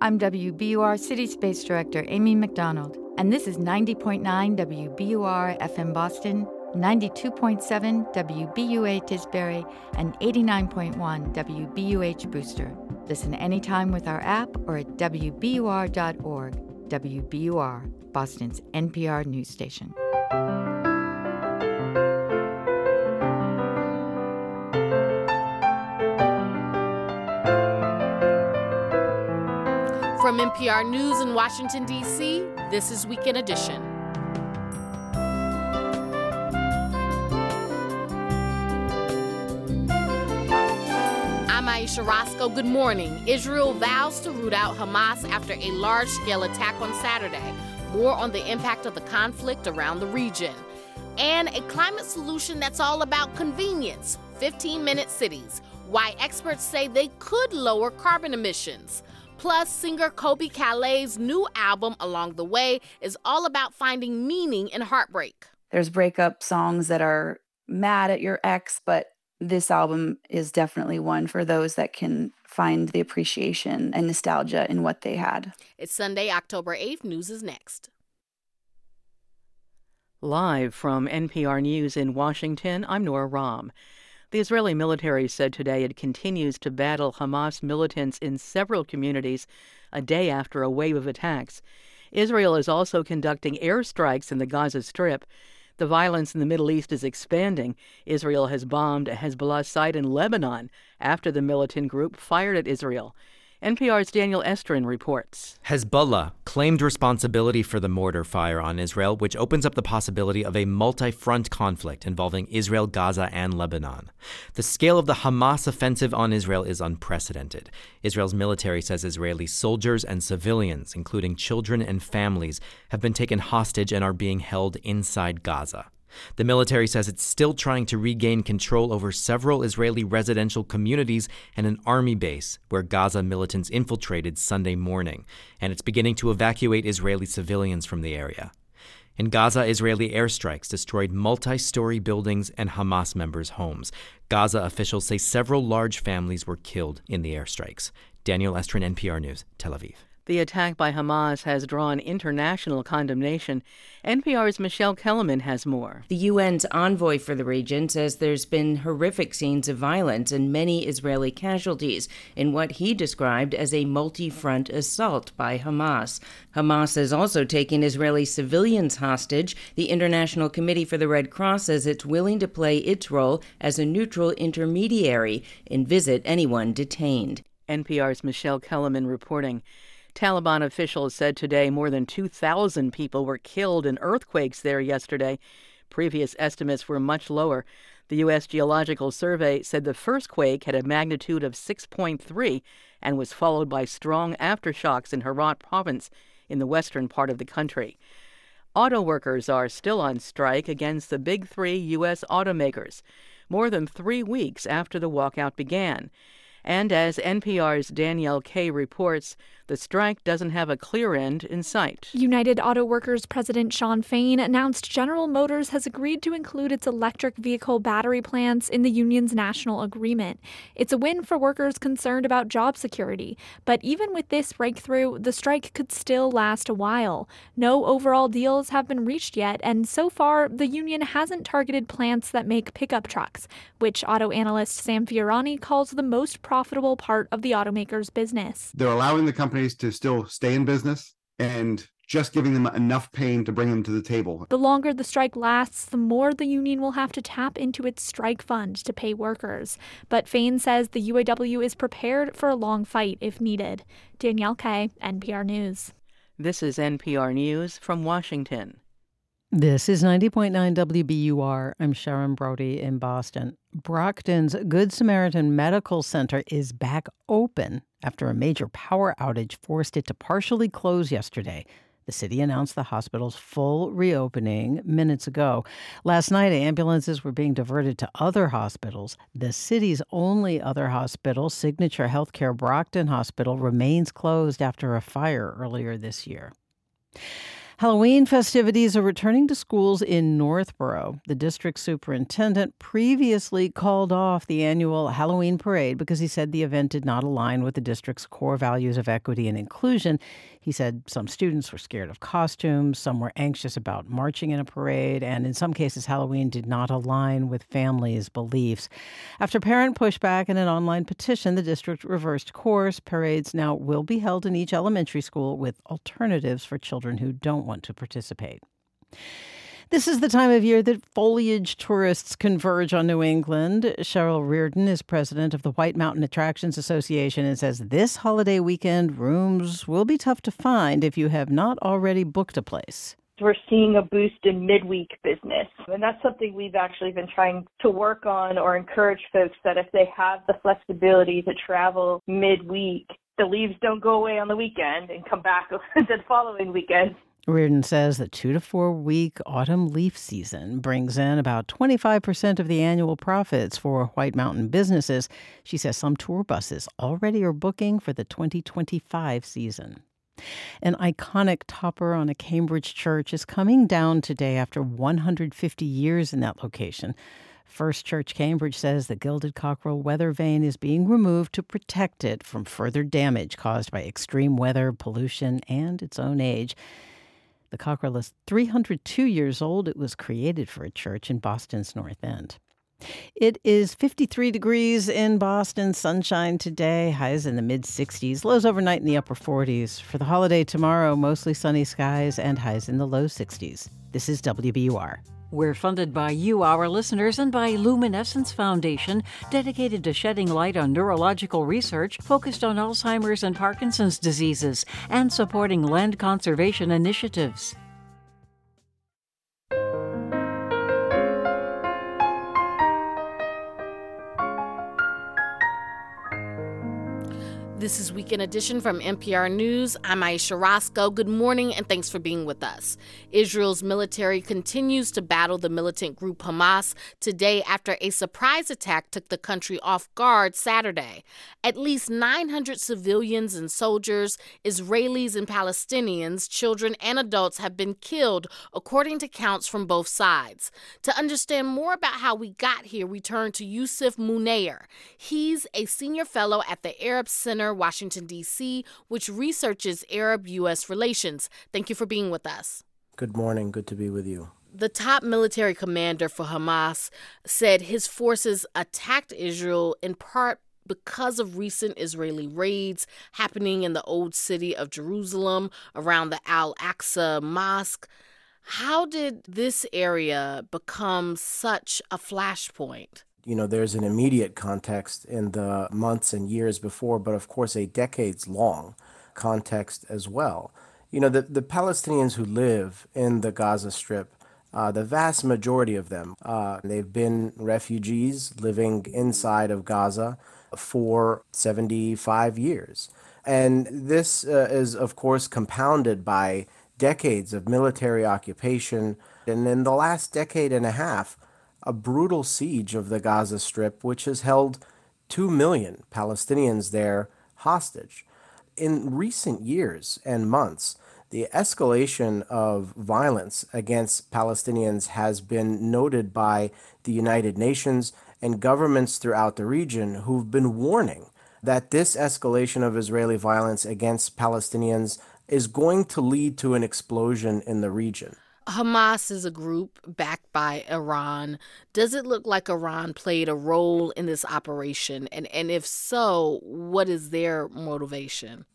I'm WBUR City Space Director Amy McDonald, and this is 90.9 WBUR FM Boston, 92.7 WBUA Tisbury, and 89.1 WBUH Brewster. Listen anytime with our app or at WBUR.org. WBUR, Boston's NPR news station. From NPR News in Washington, D.C., this is Weekend Edition. I'm Ayesha Rascoe. Good morning. Israel vows to root out Hamas after a large scale attack on Saturday. More on the impact of the conflict around the region. And a climate solution that's all about convenience 15 minute cities. Why experts say they could lower carbon emissions. Plus, singer Colbie Caillat's new album, Along the Way, is all about finding meaning in heartbreak. There's breakup songs that are mad at your ex, but this album is definitely one for those that can find the appreciation and nostalgia in what they had. It's Sunday, October 8th. News is next. Live from NPR News in Washington, I'm Nora Raum. The Israeli military said today it continues to battle Hamas militants in several communities a day after a wave of attacks. Israel is also conducting airstrikes in the Gaza Strip. The violence in the Middle East is expanding. Israel has bombed a Hezbollah site in Lebanon after the militant group fired at Israel. NPR's Daniel Estrin reports. Hezbollah claimed responsibility for the mortar fire on Israel, which opens up the possibility of a multi front conflict involving Israel, Gaza, and Lebanon. The scale of the Hamas offensive on Israel is unprecedented. Israel's military says Israeli soldiers and civilians, including children and families, have been taken hostage and are being held inside Gaza. The military says it's still trying to regain control over several Israeli residential communities and an army base where Gaza militants infiltrated Sunday morning, and it's beginning to evacuate Israeli civilians from the area. In Gaza, Israeli airstrikes destroyed multi story buildings and Hamas members' homes. Gaza officials say several large families were killed in the airstrikes. Daniel Estrin, NPR News, Tel Aviv. The attack by Hamas has drawn international condemnation. NPR's Michelle Kelemen has more. The UN's envoy for the region says there's been horrific scenes of violence and many Israeli casualties in what he described as a multi front assault by Hamas. Hamas has also taken Israeli civilians hostage. The International Committee for the Red Cross says it's willing to play its role as a neutral intermediary and visit anyone detained. NPR's Michelle Kelemen reporting. Taliban officials said today more than 2,000 people were killed in earthquakes there yesterday. Previous estimates were much lower. The U.S. Geological Survey said the first quake had a magnitude of 6.3 and was followed by strong aftershocks in Herat province in the western part of the country. Auto workers are still on strike against the big three U.S. automakers, more than three weeks after the walkout began. And as NPR's Danielle Kaye reports, the strike doesn't have a clear end in sight. United Auto Workers President Shawn Fain announced General Motors has agreed to include its electric vehicle battery plants in the union's national agreement. It's a win for workers concerned about job security. But even with this breakthrough, the strike could still last a while. No overall deals have been reached yet, and so far, the union hasn't targeted plants that make pickup trucks, which auto analyst Sam Fiorani calls the most profitable part of the automaker's business. They're allowing the companies to still stay in business and just giving them enough pain to bring them to the table. The longer the strike lasts, the more the union will have to tap into its strike fund to pay workers. But Fain says the UAW is prepared for a long fight if needed. Danielle Kaye, NPR News. This is NPR News from Washington. This is 90.9 WBUR. I'm Sharon Brody in Boston. Brockton's Good Samaritan Medical Center is back open after a major power outage forced it to partially close yesterday. The city announced the hospital's full reopening minutes ago. Last night, ambulances were being diverted to other hospitals. The city's only other hospital, Signature Healthcare Brockton Hospital, remains closed after a fire earlier this year. Halloween festivities are returning to schools in Northborough. The district superintendent previously called off the annual Halloween parade because he said the event did not align with the district's core values of equity and inclusion. He said some students were scared of costumes, some were anxious about marching in a parade, and in some cases, Halloween did not align with families' beliefs. After parent pushback and an online petition, the district reversed course. Parades now will be held in each elementary school with alternatives for children who don't want to participate. This is the time of year that foliage tourists converge on New England. Cheryl Reardon is president of the White Mountain Attractions Association and says this holiday weekend rooms will be tough to find if you have not already booked a place. We're seeing a boost in midweek business. And that's something we've actually been trying to work on or encourage folks that if they have the flexibility to travel midweek, the leaves don't go away on the weekend and come back *laughs* the following weekend. Reardon says the two to four week autumn leaf season brings in about 25% of the annual profits for White Mountain businesses. She says some tour buses already are booking for the 2025 season. An iconic topper on a Cambridge church is coming down today after 150 years in that location. First Church Cambridge says the gilded cockerel weather vane is being removed to protect it from further damage caused by extreme weather, pollution, and its own age. The cockerel is 302 years old. It was created for a church in Boston's North End. It is 53 degrees in Boston, sunshine today, highs in the mid 60s, lows overnight in the upper 40s. For the holiday tomorrow, mostly sunny skies and highs in the low 60s. This is WBUR. We're funded by you, our listeners, and by Luminescence Foundation, dedicated to shedding light on neurological research focused on Alzheimer's and Parkinson's diseases and supporting land conservation initiatives. This is Weekend Edition from NPR News. I'm Ayesha Rascoe. Good morning and thanks for being with us. Israel's military continues to battle the militant group Hamas today after a surprise attack took the country off guard Saturday. At least 900 civilians and soldiers, Israelis and Palestinians, children and adults have been killed, according to counts from both sides. To understand more about how we got here, we turn to Yousef Munayyer. He's a senior fellow at the Arab Center Washington, D.C., which researches Arab U.S. relations. Thank you for being with us. Good morning. Good to be with you. The top military commander for Hamas said his forces attacked Israel in part because of recent Israeli raids happening in the old city of Jerusalem around the Al Aqsa Mosque. How did this area become such a flashpoint? You know, there's an immediate context in the months and years before, but of course, a decades long context as well. You know, the, the Palestinians who live in the Gaza Strip, uh, the vast majority of them, uh, they've been refugees living inside of Gaza for 75 years. And this uh, is, of course, compounded by decades of military occupation. And in the last decade and a half, a brutal siege of the Gaza Strip, which has held 2 million Palestinians there hostage. In recent years and months, the escalation of violence against Palestinians has been noted by the United Nations and governments throughout the region who've been warning that this escalation of Israeli violence against Palestinians is going to lead to an explosion in the region. Hamas is a group backed by Iran. Does it look like Iran played a role in this operation? And, and if so, what is their motivation?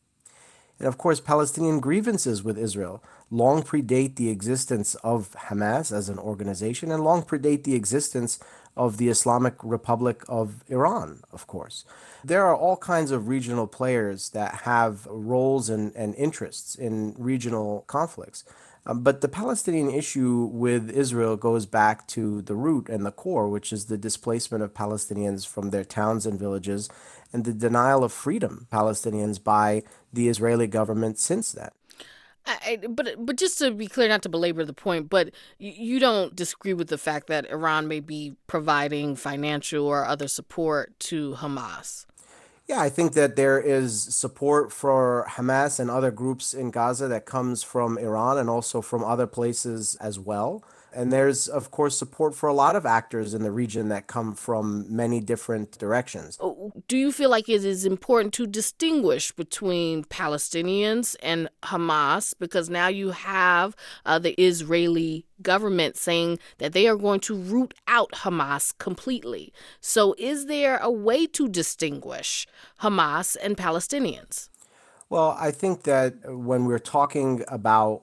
And of course, Palestinian grievances with Israel long predate the existence of Hamas as an organization and long predate the existence of the Islamic Republic of Iran, of course. There are all kinds of regional players that have roles and, and interests in regional conflicts. Um, but the Palestinian issue with Israel goes back to the root and the core, which is the displacement of Palestinians from their towns and villages and the denial of freedom Palestinians by the Israeli government since that. I, but but just to be clear, not to belabor the point, but you don't disagree with the fact that Iran may be providing financial or other support to Hamas. Yeah, I think that there is support for Hamas and other groups in Gaza that comes from Iran and also from other places as well. And there's, of course, support for a lot of actors in the region that come from many different directions. Oh, do you feel like it is important to distinguish between Palestinians and Hamas? Because now you have uh, the Israeli government saying that they are going to root out Hamas completely. So, is there a way to distinguish Hamas and Palestinians? Well, I think that when we're talking about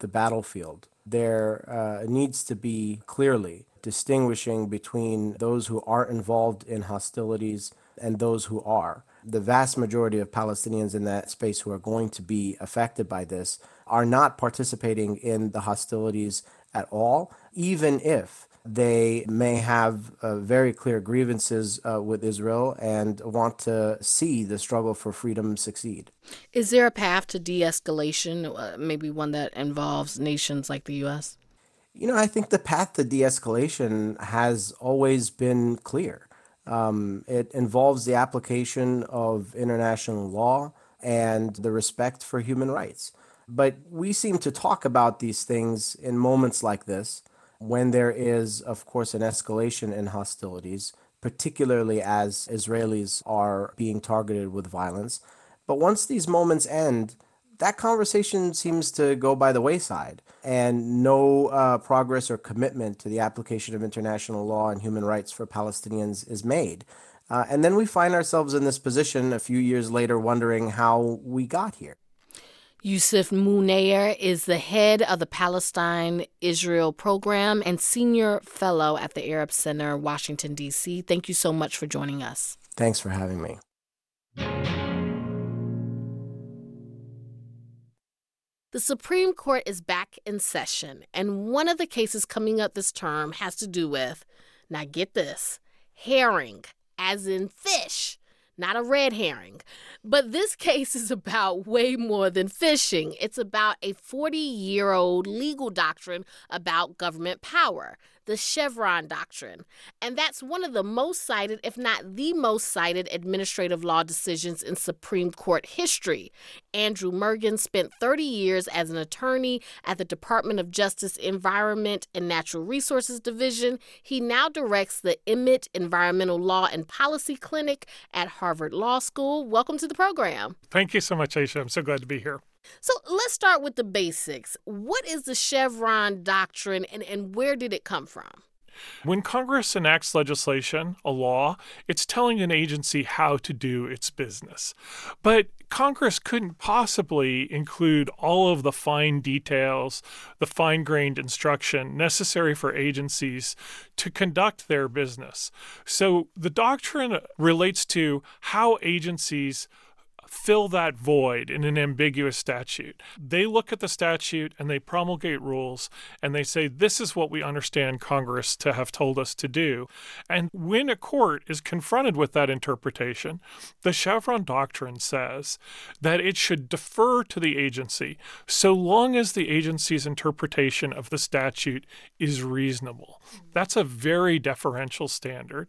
the battlefield, there uh, needs to be clearly distinguishing between those who aren't involved in hostilities and those who are. The vast majority of Palestinians in that space who are going to be affected by this are not participating in the hostilities at all, even if they may have uh, very clear grievances uh, with Israel and want to see the struggle for freedom succeed. Is there a path to de escalation, uh, maybe one that involves nations like the U.S.? You know, I think the path to de escalation has always been clear. Um, it involves the application of international law and the respect for human rights. But we seem to talk about these things in moments like this when there is, of course, an escalation in hostilities, particularly as Israelis are being targeted with violence. But once these moments end, that conversation seems to go by the wayside, and no uh, progress or commitment to the application of international law and human rights for Palestinians is made. Uh, and then we find ourselves in this position a few years later, wondering how we got here. Yousef Munayyer is the head of the Palestine Israel program and senior fellow at the Arab Center, Washington, D.C. Thank you so much for joining us. Thanks for having me. The Supreme Court is back in session, and one of the cases coming up this term has to do with, now get this, herring, as in fish not a red herring. But this *laughs* case is about way more than fishing. It's about a 40 year old legal doctrine about government power the Chevron doctrine. And that's one of the most cited, if not the most cited, administrative law decisions in Supreme Court history. Andrew Mergen spent 30 years as an attorney at the Department of Justice Environment and Natural Resources Division. He now directs the Emmett Environmental Law and Policy Clinic at Harvard Law School. Welcome to the program. Thank you so much, Ayesha. I'm so glad to be here. So let's start with the basics. What is the Chevron doctrine and, and where did it come from? When Congress enacts legislation, a law, it's telling an agency how to do its business. But Congress couldn't possibly include all of the fine details, the fine grained instruction necessary for agencies to conduct their business. So the doctrine relates to how agencies fill that void in an ambiguous statute. They look at the statute and they promulgate rules and they say, this is what we understand Congress to have told us to do. And when a court is confronted with that interpretation, the Chevron doctrine says that it should defer to the agency so long as the agency's interpretation of the statute is reasonable. That's a very deferential standard.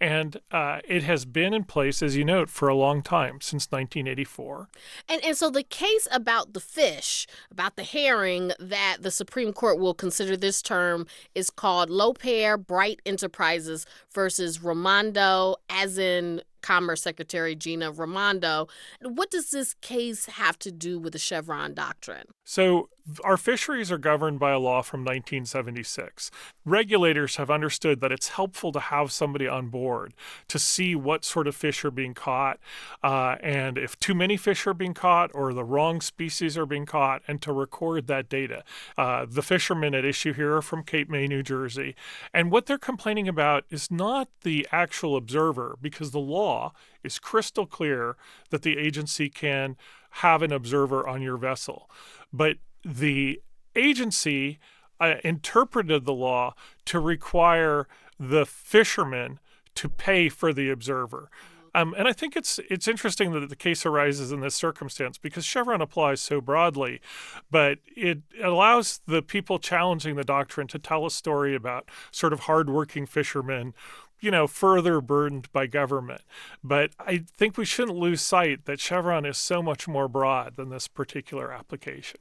And uh, it has been in place, as you note, for a long time, since 19. 1984. And and so the case about the fish, about the herring that the Supreme Court will consider this term is called Loper Bright Enterprises versus Raimondo, as in Commerce Secretary Gina Raimondo. What does this case have to do with the Chevron doctrine? So, our fisheries are governed by a law from 1976. Regulators have understood that it's helpful to have somebody on board to see what sort of fish are being caught, uh, and if too many fish are being caught or the wrong species are being caught, and to record that data. Uh, the fishermen at issue here are from Cape May, New Jersey, and what they're complaining about is not the actual observer, because the law is crystal clear that the agency can have an observer on your vessel. But the agency uh, interpreted the law to require the fishermen to pay for the observer. Um, and I think it's it's interesting that the case arises in this circumstance because Chevron applies so broadly, but it allows the people challenging the doctrine to tell a story about sort of hardworking fishermen you know, further burdened by government. But I think we shouldn't lose sight that Chevron is so much more broad than this particular application.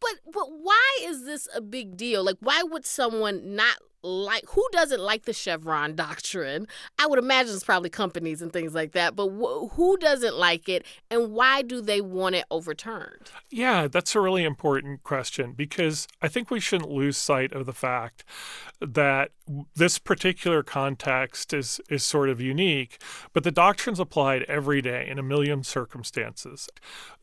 But but why is this a big deal? Like why would someone not like who doesn't like the Chevron *laughs* doctrine? I would imagine it's probably companies and things like that, but wh- who doesn't like it and why do they want it overturned? Yeah, that's a really important question because I think we shouldn't lose sight of the fact that this particular context is is sort of unique, but the doctrine's applied every day in a million circumstances.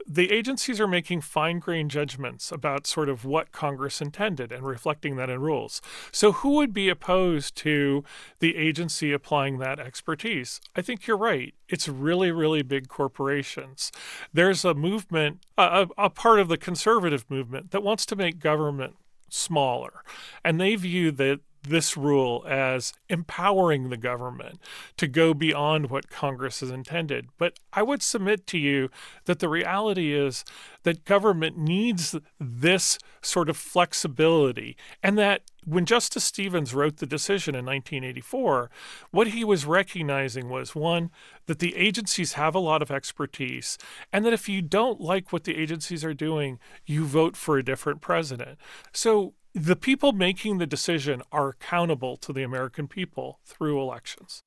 The agencies are making fine-grained judgments about sort of what Congress intended and reflecting that in rules. So who would be opposed to the agency applying that expertise? I think you're right. It's really, really big corporations. There's a movement, a, a part of the conservative movement that wants to make government smaller. And they view that this rule as empowering the government to go beyond what Congress has intended. But I would submit to you that the reality is that government needs this sort of flexibility, and that when Justice Stevens wrote the decision in 1984, what he was recognizing was one, that the agencies have a lot of expertise, and that if you don't like what the agencies are doing, you vote for a different president. So the people making the decision are accountable to the American people through elections.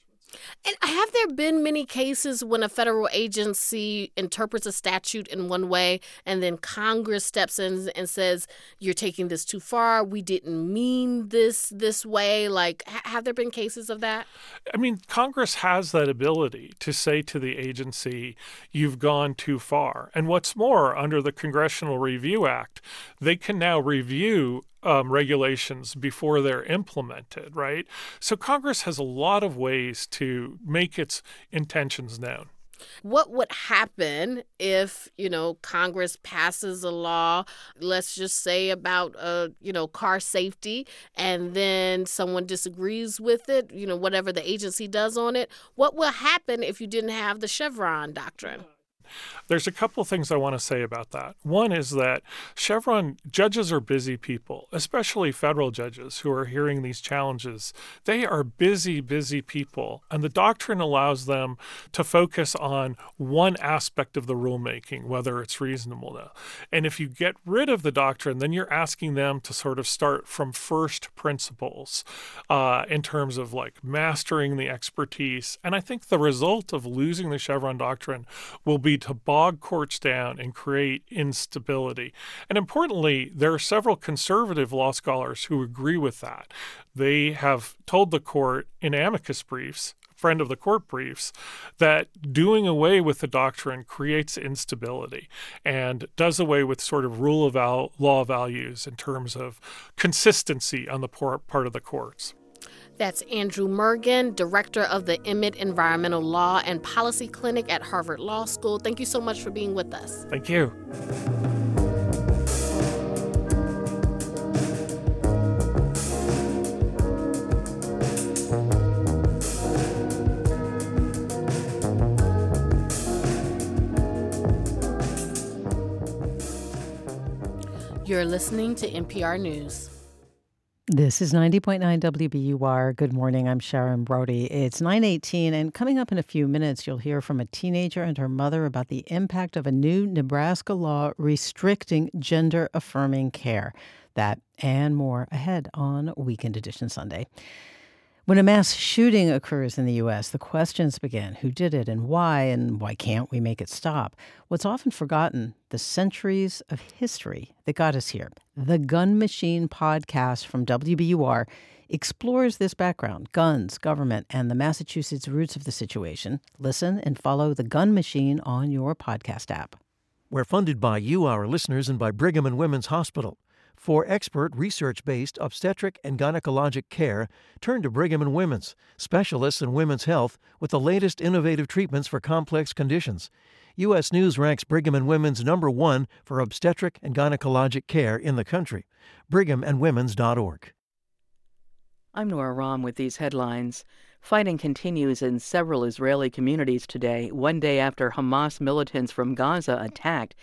And have there been many cases when a federal agency interprets a statute in one way and then Congress steps in and says you're taking this too far, we didn't mean this this way? Like have there been cases of that? I mean, Congress has that ability to say to the agency you've gone too far. And what's more, under the Congressional Review Act, they can now review um, regulations before they're implemented, right? So Congress has a lot of ways to make its intentions known. What would happen if, you know, Congress passes a law, let's just say about, uh, you know, car safety, and then someone disagrees with it, you know, whatever the agency does on it? What will happen if you didn't have the Chevron doctrine? There's a couple things I want to say about that. One is that Chevron judges are busy people, especially federal judges who are hearing these challenges. They are busy, busy people, and the doctrine allows them to focus on one aspect of the rulemaking, whether it's reasonable. Now. And if you get rid of the doctrine, then you're asking them to sort of start from first principles uh, in terms of like mastering the expertise. And I think the result of losing the Chevron doctrine will be to bog courts down and create instability. And importantly, there are several conservative law scholars who agree with that. They have told the court in amicus briefs friend of the court briefs that doing away with the doctrine creates instability and does away with sort of rule of law values in terms of consistency on the part of the courts. That's Andrew Mergen, director of the Emmett Environmental Law and Policy Clinic at Harvard Law School. Thank you so much for being with us. Thank you. You're listening to NPR News. This is 90.9 WBUR. Good morning. I'm Sharon Brody. It's 9:18 and coming up in a few minutes you'll hear from a teenager and her mother about the impact of a new Nebraska law restricting gender affirming care. That and more ahead on Weekend Edition Sunday. When a mass shooting occurs in the U.S., the questions begin who did it and why, and why can't we make it stop? What's often forgotten the centuries of history that got us here. The Gun Machine podcast from WBUR explores this background guns, government, and the Massachusetts roots of the situation. Listen and follow The Gun Machine on your podcast app. We're funded by you, our listeners, and by Brigham and Women's Hospital. For expert research based obstetric and gynecologic care, turn to Brigham and Women's, specialists in women's health with the latest innovative treatments for complex conditions. U.S. News ranks Brigham and Women's number one for obstetric and gynecologic care in the country. BrighamandWomen's.org. I'm Nora Raum with these headlines. Fighting continues in several Israeli communities today, one day after Hamas militants from Gaza attacked.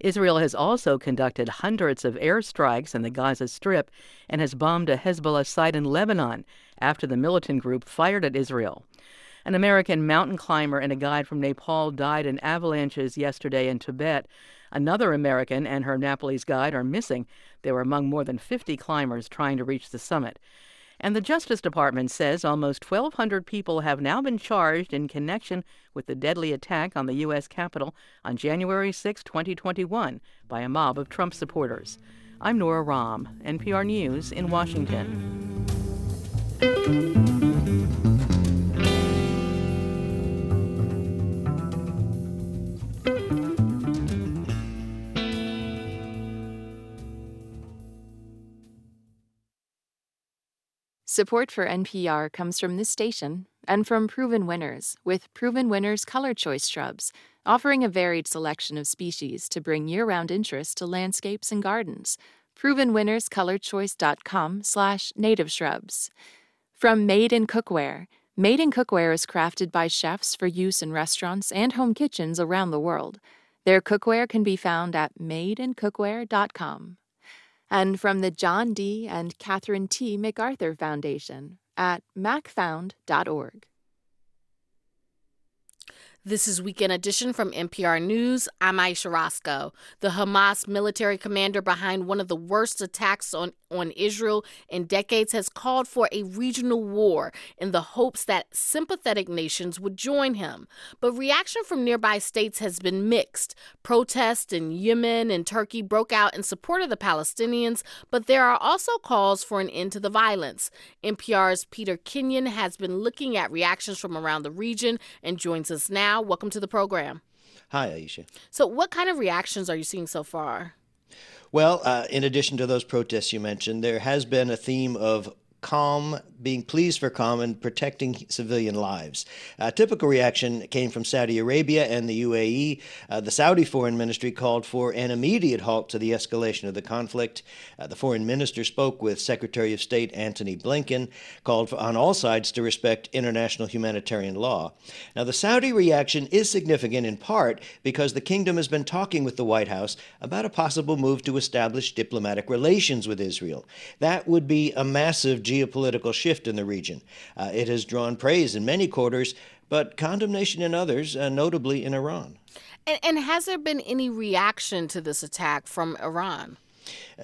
Israel has also conducted hundreds of airstrikes in the Gaza Strip and has bombed a Hezbollah site in Lebanon after the militant group fired at Israel. An American mountain climber and a guide from Nepal died in avalanches yesterday in Tibet. Another American and her Nepalese guide are missing. They were among more than 50 climbers trying to reach the summit. And the Justice Department says almost 1,200 people have now been charged in connection with the deadly attack on the U.S. Capitol on January 6, 2021, by a mob of Trump supporters. I'm Nora Raum, NPR News in Washington. Support for NPR comes from this station and from Proven Winners with Proven Winners Color Choice Shrubs, offering a varied selection of species to bring year-round interest to landscapes and gardens. ProvenWinnersColorChoice.com slash native shrubs. From Made in Cookware. Made in Cookware is crafted by chefs for use in restaurants and home kitchens around the world. Their cookware can be found at madeincookware.com and from the John D. and Catherine T. MacArthur Foundation at macfound.org. This is Weekend Edition from NPR News. I'm Ayesha Rascoe. The Hamas military commander behind one of the worst attacks on, on Israel in decades has called for a regional war in the hopes that sympathetic nations would join him. But reaction from nearby states has been mixed. Protests in Yemen and Turkey broke out in support of the Palestinians, but there are also calls for an end to the violence. NPR's Peter Kenyon has been looking at reactions from around the region and joins us now now. Welcome to the program. Hi, Ayesha. So, what kind of reactions are you seeing so far? Well, uh, in addition to those protests you mentioned, there has been a theme of calm, being pleased for calm, and protecting civilian lives. A typical reaction came from Saudi Arabia and the UAE. Uh, the Saudi foreign ministry called for an immediate halt to the escalation of the conflict. Uh, the foreign minister spoke with Secretary of State Antony Blinken, called for, on all sides to respect international humanitarian law. Now, the Saudi reaction is significant in part because the kingdom has been talking with the White House about a possible move to establish diplomatic relations with Israel. That would be a massive geopolitical shift in the region. Uh, it has drawn praise in many quarters, but condemnation in others, uh, notably in Iran. And, and has there been any reaction to this attack from Iran?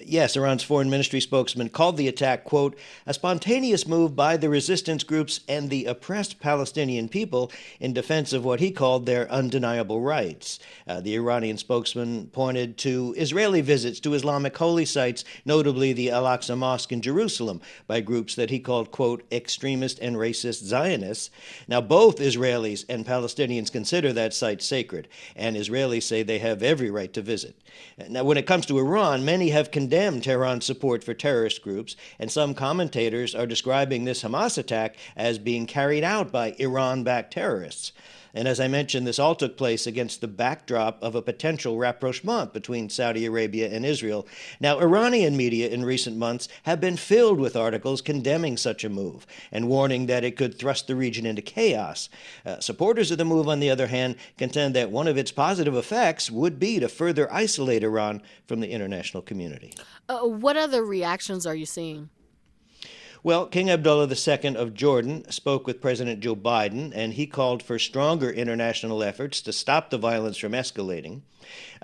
Yes, Iran's foreign ministry spokesman called the attack, quote, a spontaneous move by the resistance groups and the oppressed Palestinian people in defense of what he called their undeniable rights. Uh, the Iranian spokesman pointed to Israeli visits to Islamic holy sites, notably the Al Aqsa Mosque in Jerusalem, by groups that he called, quote, extremist and racist Zionists. Now, both Israelis and Palestinians consider that site sacred, and Israelis say they have every right to visit. Now, when it comes to Iran, many have condemned Tehran's support for terrorist groups, and some commentators are describing this Hamas attack as being carried out by Iran backed terrorists. And as I mentioned, this all took place against the backdrop of a potential rapprochement between Saudi Arabia and Israel. Now, Iranian media in recent months have been filled with articles condemning such a move and warning that it could thrust the region into chaos. Uh, supporters of the move, on the other hand, contend that one of its positive effects would be to further isolate Iran from the international community. Uh, what other reactions are you seeing? Well, King Abdullah II of Jordan spoke with President Joe Biden, and he called for stronger international efforts to stop the violence from escalating.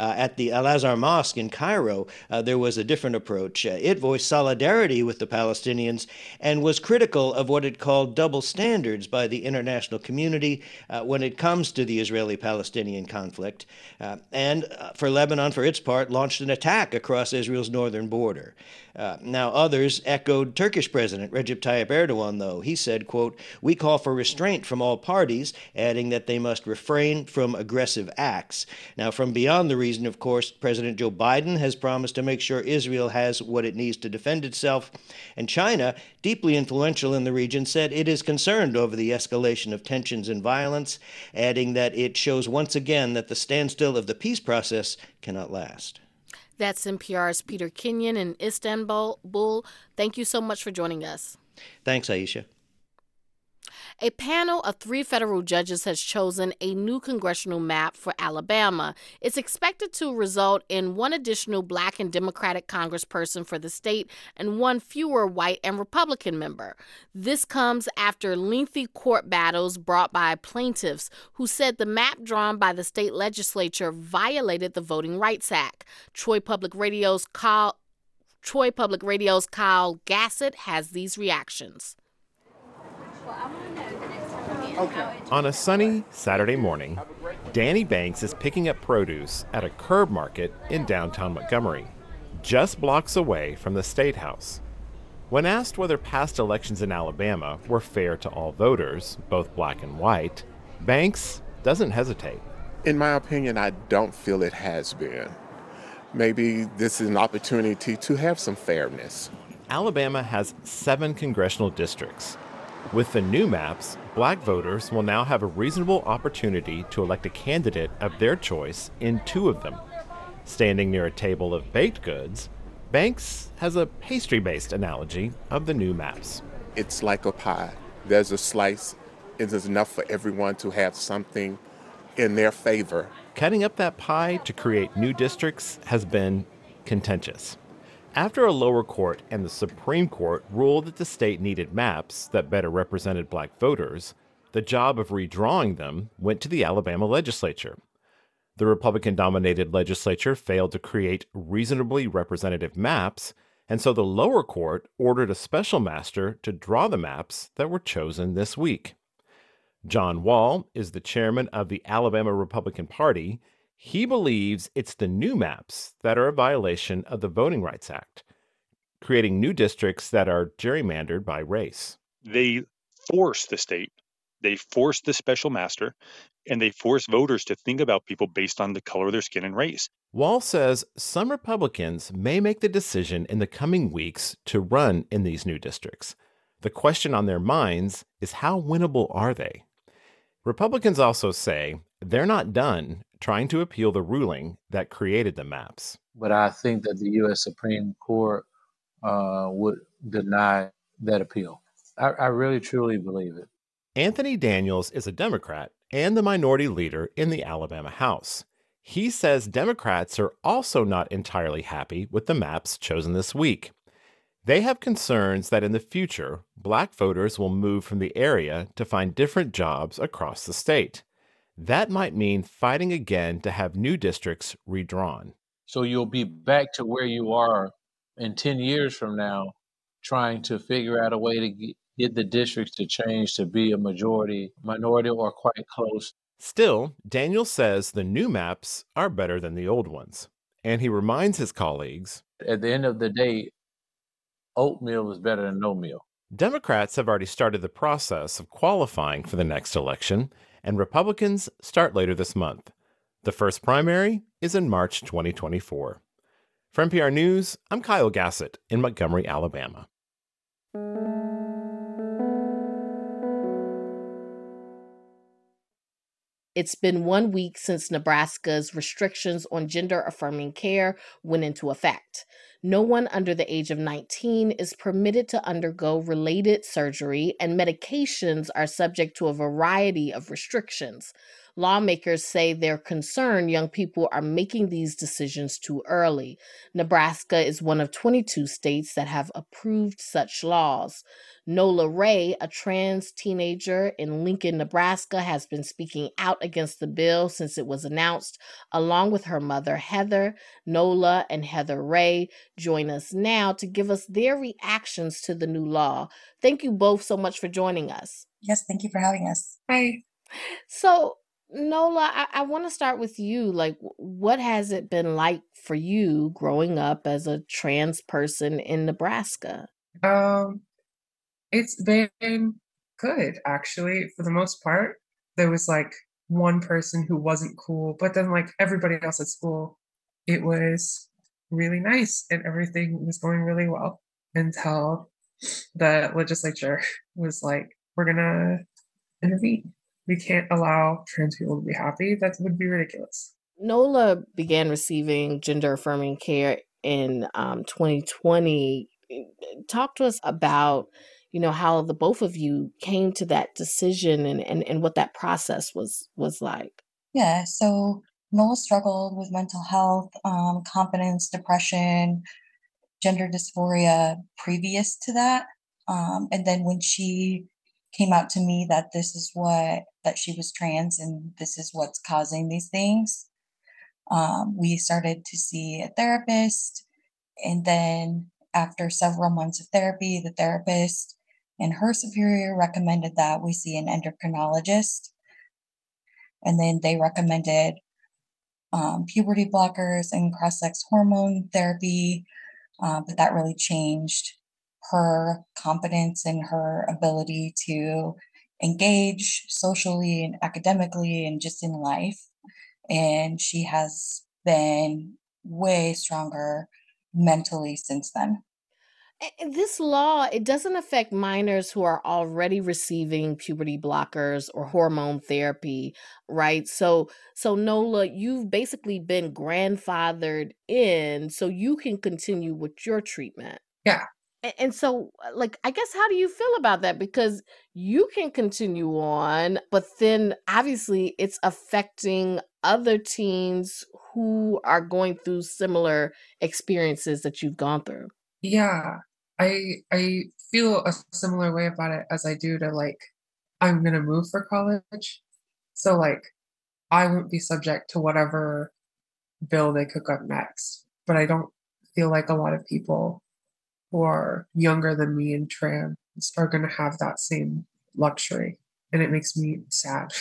Uh, at the Al Azhar Mosque in Cairo, uh, there was a different approach. Uh, it voiced solidarity with the Palestinians and was critical of what it called double standards by the international community uh, when it comes to the Israeli Palestinian conflict. Uh, and uh, for Lebanon, for its part, launched an attack across Israel's northern border. now, others echoed Turkish President Recep Tayyip Erdogan, though. He said, quote, We call for restraint from all parties, adding that they must refrain from aggressive acts. Now, from beyond beyond the reason, of course, President Joe Biden has promised to make sure Israel has what it needs to defend itself. And China, deeply influential in the region, said it is concerned over the escalation of tensions and violence, adding that it shows once again that the standstill of the peace process cannot last. That's NPR's Peter Kenyon in Istanbul. Bull, thank you so much for joining us. Thanks, Ayesha. A panel of three federal judges has chosen a new congressional map for Alabama. It's expected to result in one additional black and Democratic congressperson for the state and one fewer white and Republican member. This comes after lengthy court battles brought by plaintiffs who said the map drawn by the state legislature violated the Voting Rights Act. Troy Public Radio's Kyle Troy Public Radio's Kyle Gassiott has these reactions. On a sunny Saturday morning, Danny Banks is picking up produce at a curb market in downtown Montgomery, just blocks away from the State House. When asked whether past elections in Alabama were fair to all voters, both black and white, Banks doesn't hesitate. In my opinion, I don't feel it has been. Maybe this is an opportunity to have some fairness. Alabama has seven congressional districts. With the new maps, black voters will now have a reasonable opportunity to elect a candidate of their choice in two of them. Standing near a table of baked goods, Banks has a pastry based analogy of the new maps. It's like a pie. There's a slice, it is enough for everyone to have something in their favor. Cutting up that pie to create new districts has been contentious. After a lower court and the Supreme Court ruled that the state needed maps that better represented black voters, the job of redrawing them went to the Alabama legislature. The Republican dominated legislature failed to create reasonably representative maps, and so the lower court ordered a special master to draw the maps that were chosen this week. John Wall is the chairman of the Alabama Republican Party. He believes it's the new maps that are a violation of the Voting Rights Act, creating new districts that are gerrymandered by race. They force the state, they force the special master, and they force voters to think about people based on the color of their skin and race. Wall says some Republicans may make the decision in the coming weeks to run in these new districts. The question on their minds is how winnable are they? Republicans also say they're not done trying to appeal the ruling that created the maps. But I think that the U.S. Supreme Court uh, would deny that appeal. I, I really truly believe it. Anthony Daniels is a Democrat and the minority leader in the Alabama House. He says Democrats are also not entirely happy with the maps chosen this week. They have concerns that in the future, black voters will move from the area to find different jobs across the state. That might mean fighting again to have new districts redrawn. So you'll be back to where you are in 10 years from now, trying to figure out a way to get the districts to change to be a majority, minority, or quite close. Still, Daniel says the new maps are better than the old ones. And he reminds his colleagues At the end of the day, oatmeal is better than no meal. Democrats have already started the process of qualifying for the next election, and Republicans start later this month. The first primary is in March 2024. For NPR News, I'm Kyle Gassiott in Montgomery, Alabama. It's been one week since Nebraska's restrictions on gender affirming care went into effect. No one under the age of 19 is permitted to undergo related surgery, and medications are subject to a variety of restrictions. Lawmakers say they're concerned young people are making these decisions too early. Nebraska is one of 22 states that have approved such laws. Nola Ray, a trans teenager in Lincoln, Nebraska, has been speaking out against the bill since it was announced, along with her mother, Heather. Nola and Heather Ray join us now to give us their reactions to the new law. Thank you both so much for joining us. Yes, thank you for having us. Hi. So, Nola, I, I want to start with you. Like, what has it been like for you growing up as a trans person in Nebraska? Um, it's been good, actually, for the most part. There was like one person who wasn't cool, but then like everybody else at school, it was really nice and everything was going really well until the legislature *laughs* was like, we're gonna intervene. We can't allow trans people to be happy. That would be ridiculous. Nola began receiving gender affirming care in um, 2020. Talk to us about you know, how the both of you came to that decision and, and, and what that process was was like. Yeah, so Nola struggled with mental health, um, confidence, depression, gender dysphoria previous to that. Um, and then when she came out to me that this is what that she was trans and this is what's causing these things, um, we started to see a therapist. And then after several months of therapy, the therapist and her superior recommended that we see an endocrinologist. And then they recommended um, puberty blockers and cross sex hormone therapy. Uh, but that really changed her confidence and her ability to engage socially and academically and just in life. And she has been way stronger mentally since then. This law, it doesn't affect minors who are already receiving puberty blockers or hormone therapy, right? So so Nola, you've basically been grandfathered in so you can continue with your treatment. Yeah. And so uh, like I guess how do you feel about that because you can continue on, but then obviously it's affecting other teens who are going through similar experiences that you've gone through. Yeah. I I feel a similar way about it as I do to like I'm gonna move for college. So like I won't be subject to whatever bill they cook up next. But I don't feel like a lot of people who are younger than me and trans are gonna have that same luxury. And it makes me sad.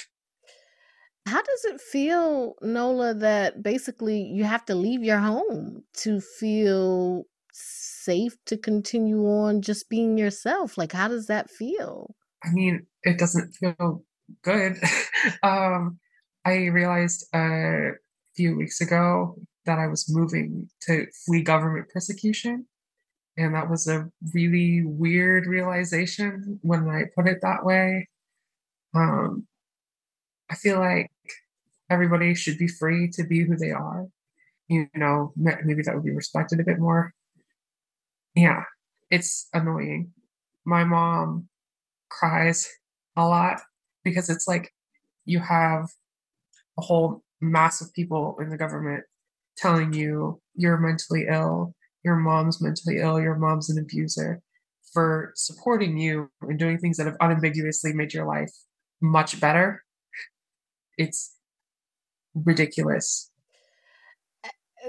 How does it feel, Nola, that basically you have to leave your home to feel safe to continue on just being yourself? Like, how does that feel? I mean, it doesn't feel good. *laughs* um, I realized a few weeks ago that I was moving to flee government persecution. And that was a really weird realization when I put it that way. Um, I feel like everybody should be free to be who they are. You know, maybe that would be respected a bit more. Yeah, it's annoying. My mom cries a lot because it's like you have a whole mass of people in the government telling you you're mentally ill, your mom's mentally ill, your mom's an abuser for supporting you and doing things that have unambiguously made your life much better. It's ridiculous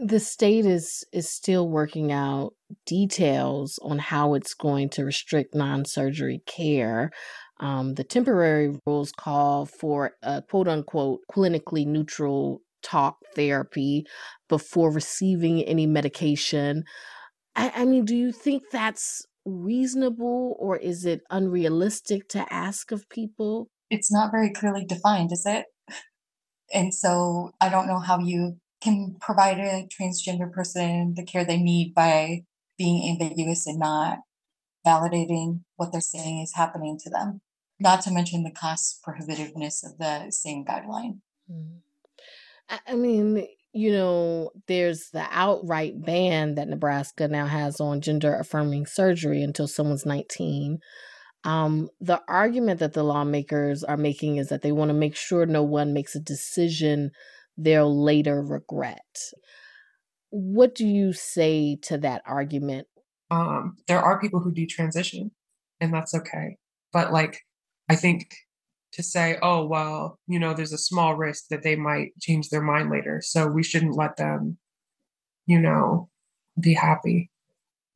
the state is is still working out details on how it's going to restrict non-surgery care. Um, the temporary rules call for a quote unquote clinically neutral talk therapy before receiving any medication. I, I mean, do you think that's reasonable or is it unrealistic to ask of people? It's not very clearly defined, is it? And so I don't know how you can provide a transgender person the care they need by being ambiguous and not validating what they're saying is happening to them. Not to mention the cost prohibitiveness of the same guideline. Mm. I mean, you know, there's the outright ban that Nebraska now has on gender affirming surgery until someone's 19. Um, the argument that the lawmakers are making is that they want to make sure no one makes a decision they'll later regret. What do you say to that argument? Um, there are people who do transition, and that's okay. But like, I think to say, oh, well, you know, there's a small risk that they might change their mind later. So we shouldn't let them, you know, be happy.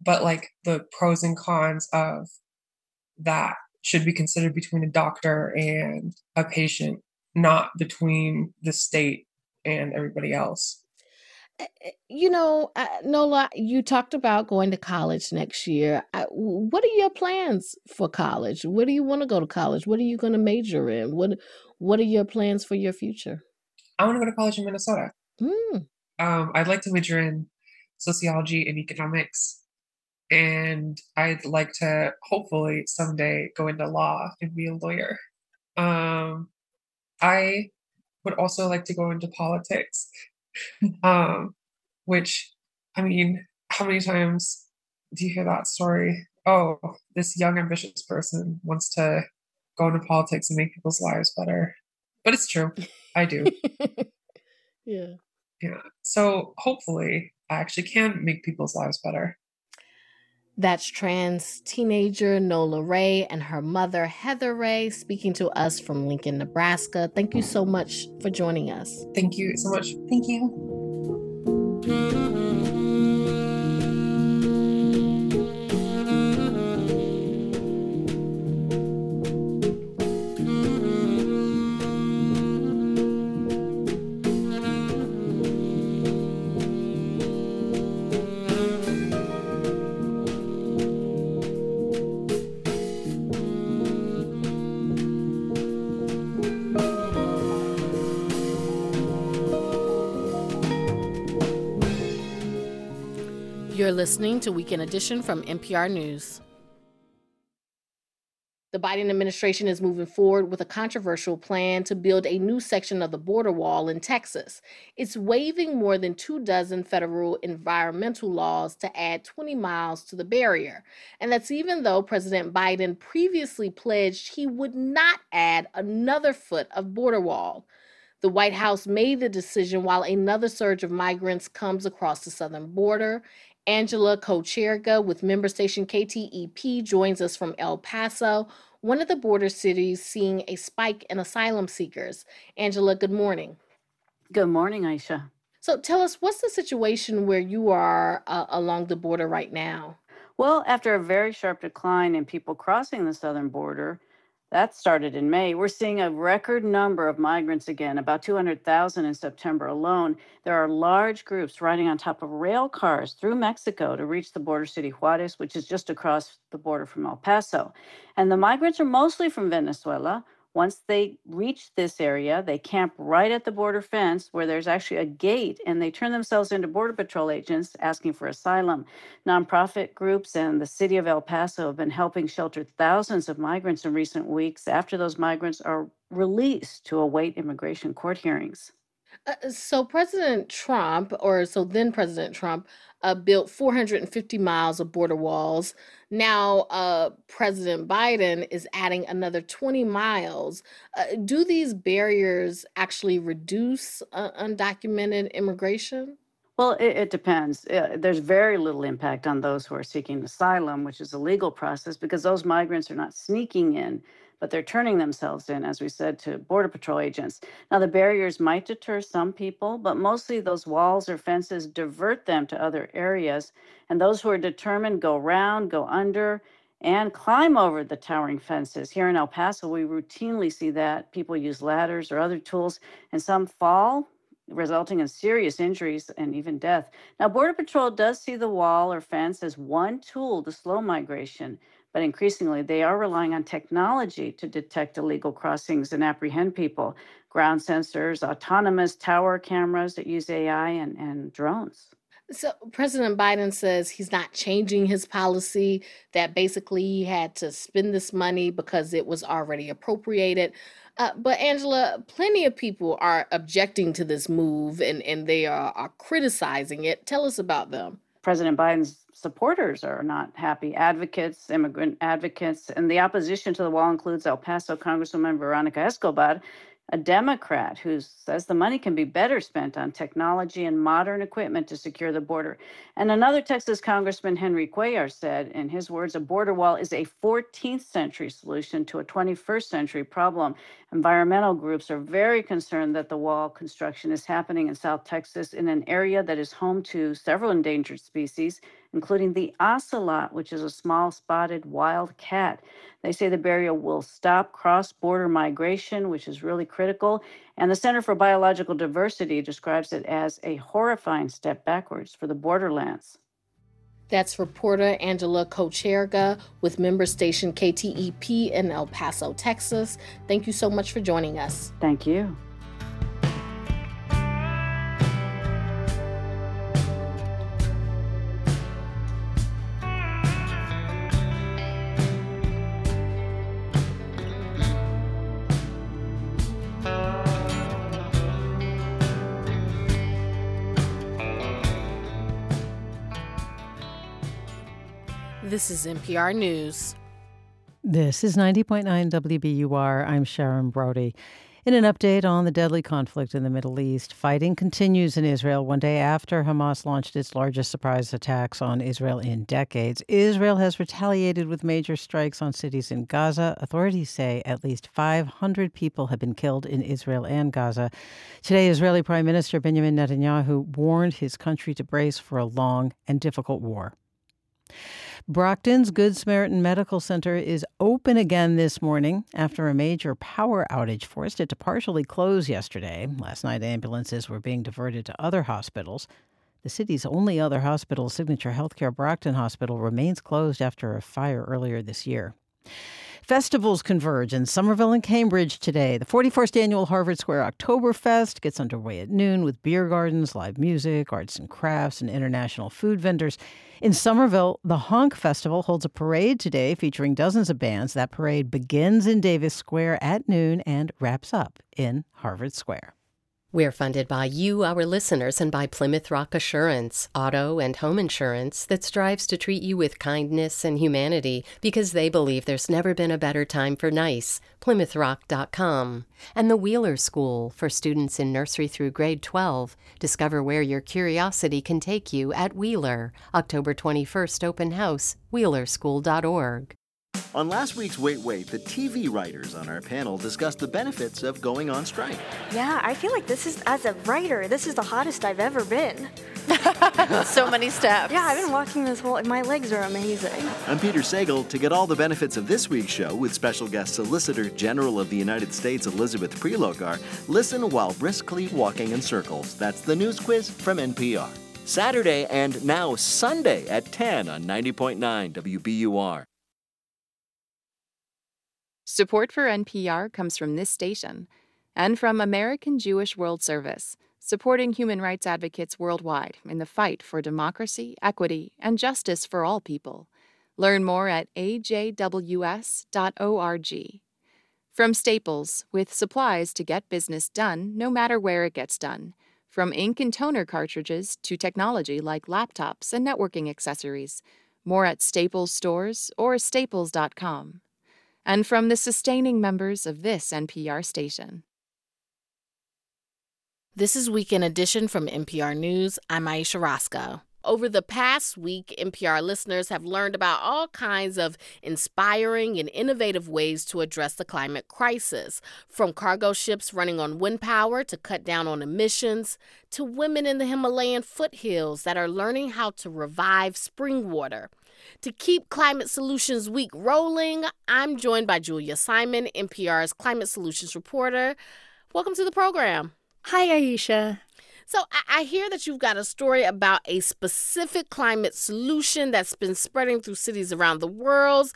But like the pros and cons of that should be considered between a doctor and a patient, not between the state and everybody else. Eh, eh, you know, Nola, you talked about going to college next year. What are your plans for college? Where do you want to go to college? What are you going to major in? What What are your plans for your future? I want to go to college in Minnesota. Mm. Um, I'd like to major in sociology and economics, and I'd like to hopefully someday go into law and be a lawyer. Um, I would also like to go into politics. *laughs* um, which, I mean, how many times do you hear that story oh, this young, ambitious person wants to go into politics and make people's lives better. But it's true. I do. *laughs* yeah. Yeah. So hopefully, I actually can make people's lives better. That's trans teenager Nola Ray and her mother Heather Ray speaking to us from Lincoln, Nebraska. Thank you so much for joining us. Thank you so much. Thank you. Listening to Weekend Edition from NPR News. The Biden administration is moving forward with a controversial plan to build a new section of the border wall in Texas. It's waiving more than two dozen federal environmental laws to add 20 miles to the barrier. And that's even though President Biden previously pledged he would not add another foot of border wall. The White House made the decision while another surge of migrants comes across the southern border. Angela Kocherga with member station KTEP joins us from El Paso, one of the border cities seeing a spike in asylum seekers. Angela, good morning. Good morning, Ayesha. So tell us, what's the situation where you are uh, along the border right now? Well, after a very sharp decline in people crossing the southern border, that started in May. We're seeing a record number of migrants again, about 200,000 in September alone. There are large groups riding on top of rail cars through Mexico to reach the border city Juarez, which is just across the border from El Paso. And the migrants are mostly from Venezuela, once they reach this area, they camp right at the border fence where there's actually a gate and they turn themselves into Border Patrol agents asking for asylum. Nonprofit groups and the city of El Paso have been helping shelter thousands of migrants in recent weeks after those migrants are released to await immigration court hearings. Uh, so President Trump, or so then President Trump, uh, built 450 miles of border walls. Now, uh, President Biden is adding another 20 miles. Uh, do these barriers actually reduce uh, undocumented immigration? Well, it, it depends. Uh, there's very little impact on those who are seeking asylum, which is a legal process, because those migrants are not sneaking in but they're turning themselves in, as we said, to Border Patrol agents. Now, the barriers might deter some people, but mostly those walls or fences divert them to other areas. And those who are determined go round, go under, and climb over the towering fences. Here in El Paso, we routinely see that. People use ladders or other tools, and some fall, resulting in serious injuries and even death. Now, Border Patrol does see the wall or fence as one tool to slow migration, but increasingly they are relying on technology to detect illegal crossings and apprehend people ground sensors, autonomous tower cameras that use AI, and, and drones. So President Biden says he's not changing his policy, that basically he had to spend this money because it was already appropriated. Uh, but Angela, plenty of people are objecting to this move and, and they are, are criticizing it. Tell us about them. President Biden's supporters are not happy. Advocates, immigrant advocates, and the opposition to the wall includes El Paso Congresswoman Veronica Escobar a Democrat who says the money can be better spent on technology and modern equipment to secure the border. And another Texas Congressman, Henry Cuellar, said, in his words, a border wall is a 14th century solution to a 21st century problem. Environmental groups are very concerned that the wall construction is happening in South Texas in an area that is home to several endangered species including the ocelot, which is a small spotted wild cat. They say the barrier will stop cross border migration, which is really critical. And the Center for Biological Diversity describes it as a horrifying step backwards for the borderlands. That's reporter Angela Kocherga with member station KTEP in El Paso, Texas. Thank you so much for joining us. Thank you. This is NPR News. This is 90.9 WBUR. I'm Sharon Brody. In an update on the deadly conflict in the Middle East, fighting continues in Israel one day after Hamas launched its largest surprise attacks on Israel in decades. Israel has retaliated with major strikes on cities in Gaza. Authorities say at least 500 people have been killed in Israel and Gaza. Today, Israeli Prime Minister Benjamin Netanyahu warned his country to brace for a long and difficult war. Brockton's Good Samaritan Medical Center is open again this morning after a major power outage forced it to partially close yesterday. Last night, ambulances were being diverted to other hospitals. The city's only other hospital, Signature Healthcare Brockton Hospital, remains closed after a fire earlier this year. Festivals converge in Somerville and Cambridge today. The 41st annual Harvard Square Oktoberfest gets underway at noon with beer gardens, live music, arts and crafts, and international food vendors. In Somerville, the Honk Festival holds a parade today featuring dozens of bands. That parade begins in Davis Square at noon and wraps up in Harvard Square. We're funded by you, our listeners, and by Plymouth Rock Assurance, auto and home insurance that strives to treat you with kindness and humanity because they believe there's never been a better time for nice. PlymouthRock.com. And the Wheeler School for students in nursery through grade 12. Discover where your curiosity can take you at Wheeler. October 21st open house, wheelerschool.org. On last week's Wait Wait, the TV writers on our panel discussed the benefits of going on strike. Yeah, I feel like this is, as a writer, this is the hottest I've ever been. *laughs* so many steps. Yeah, I've been walking this whole, my legs are amazing. I'm Peter Sagal. To get all the benefits of this week's show with special guest Solicitor General of the United States Elizabeth Prelogar, listen while briskly walking in circles. That's the news quiz from NPR. Saturday and now Sunday at 10 on 90.9 WBUR. Support for NPR comes from this station and from American Jewish World Service, supporting human rights advocates worldwide in the fight for democracy, equity, and justice for all people. Learn more at ajws.org. From Staples, with supplies to get business done no matter where it gets done. From ink and toner cartridges to technology like laptops and networking accessories. More at Staples stores or staples.com and from the sustaining members of this NPR station. This is Weekend Edition from NPR News. I'm Ayesha Rascoe. Over the past week, NPR listeners have learned about all kinds of inspiring and innovative ways to address the climate crisis. From cargo ships running on wind power to cut down on emissions, to women in the Himalayan foothills that are learning how to revive spring water. To keep Climate Solutions Week rolling, I'm joined by Julia Simon, NPR's Climate Solutions reporter. Welcome to the program. Hi, Ayesha. So, I, I hear that you've got a story about a specific climate solution that's been spreading through cities around the world.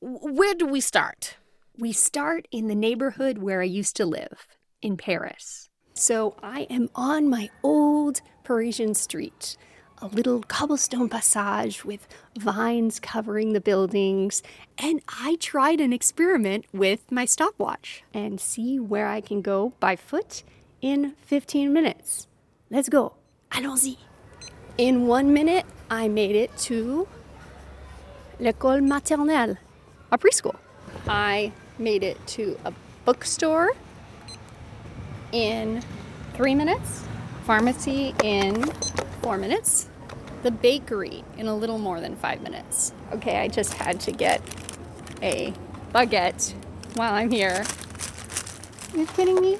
Where do we start? We start in the neighborhood where I used to live, in Paris. So, I am on my old Parisian street a little cobblestone passage with vines covering the buildings. And I tried an experiment with my stopwatch and see where I can go by foot in 15 minutes. Let's go. Allons-y. In one minute, I made it to l'école maternelle, a preschool. I made it to a bookstore in three minutes, pharmacy in four minutes, the bakery in a little more than five minutes. Okay, I just had to get a baguette while I'm here. You're kidding me?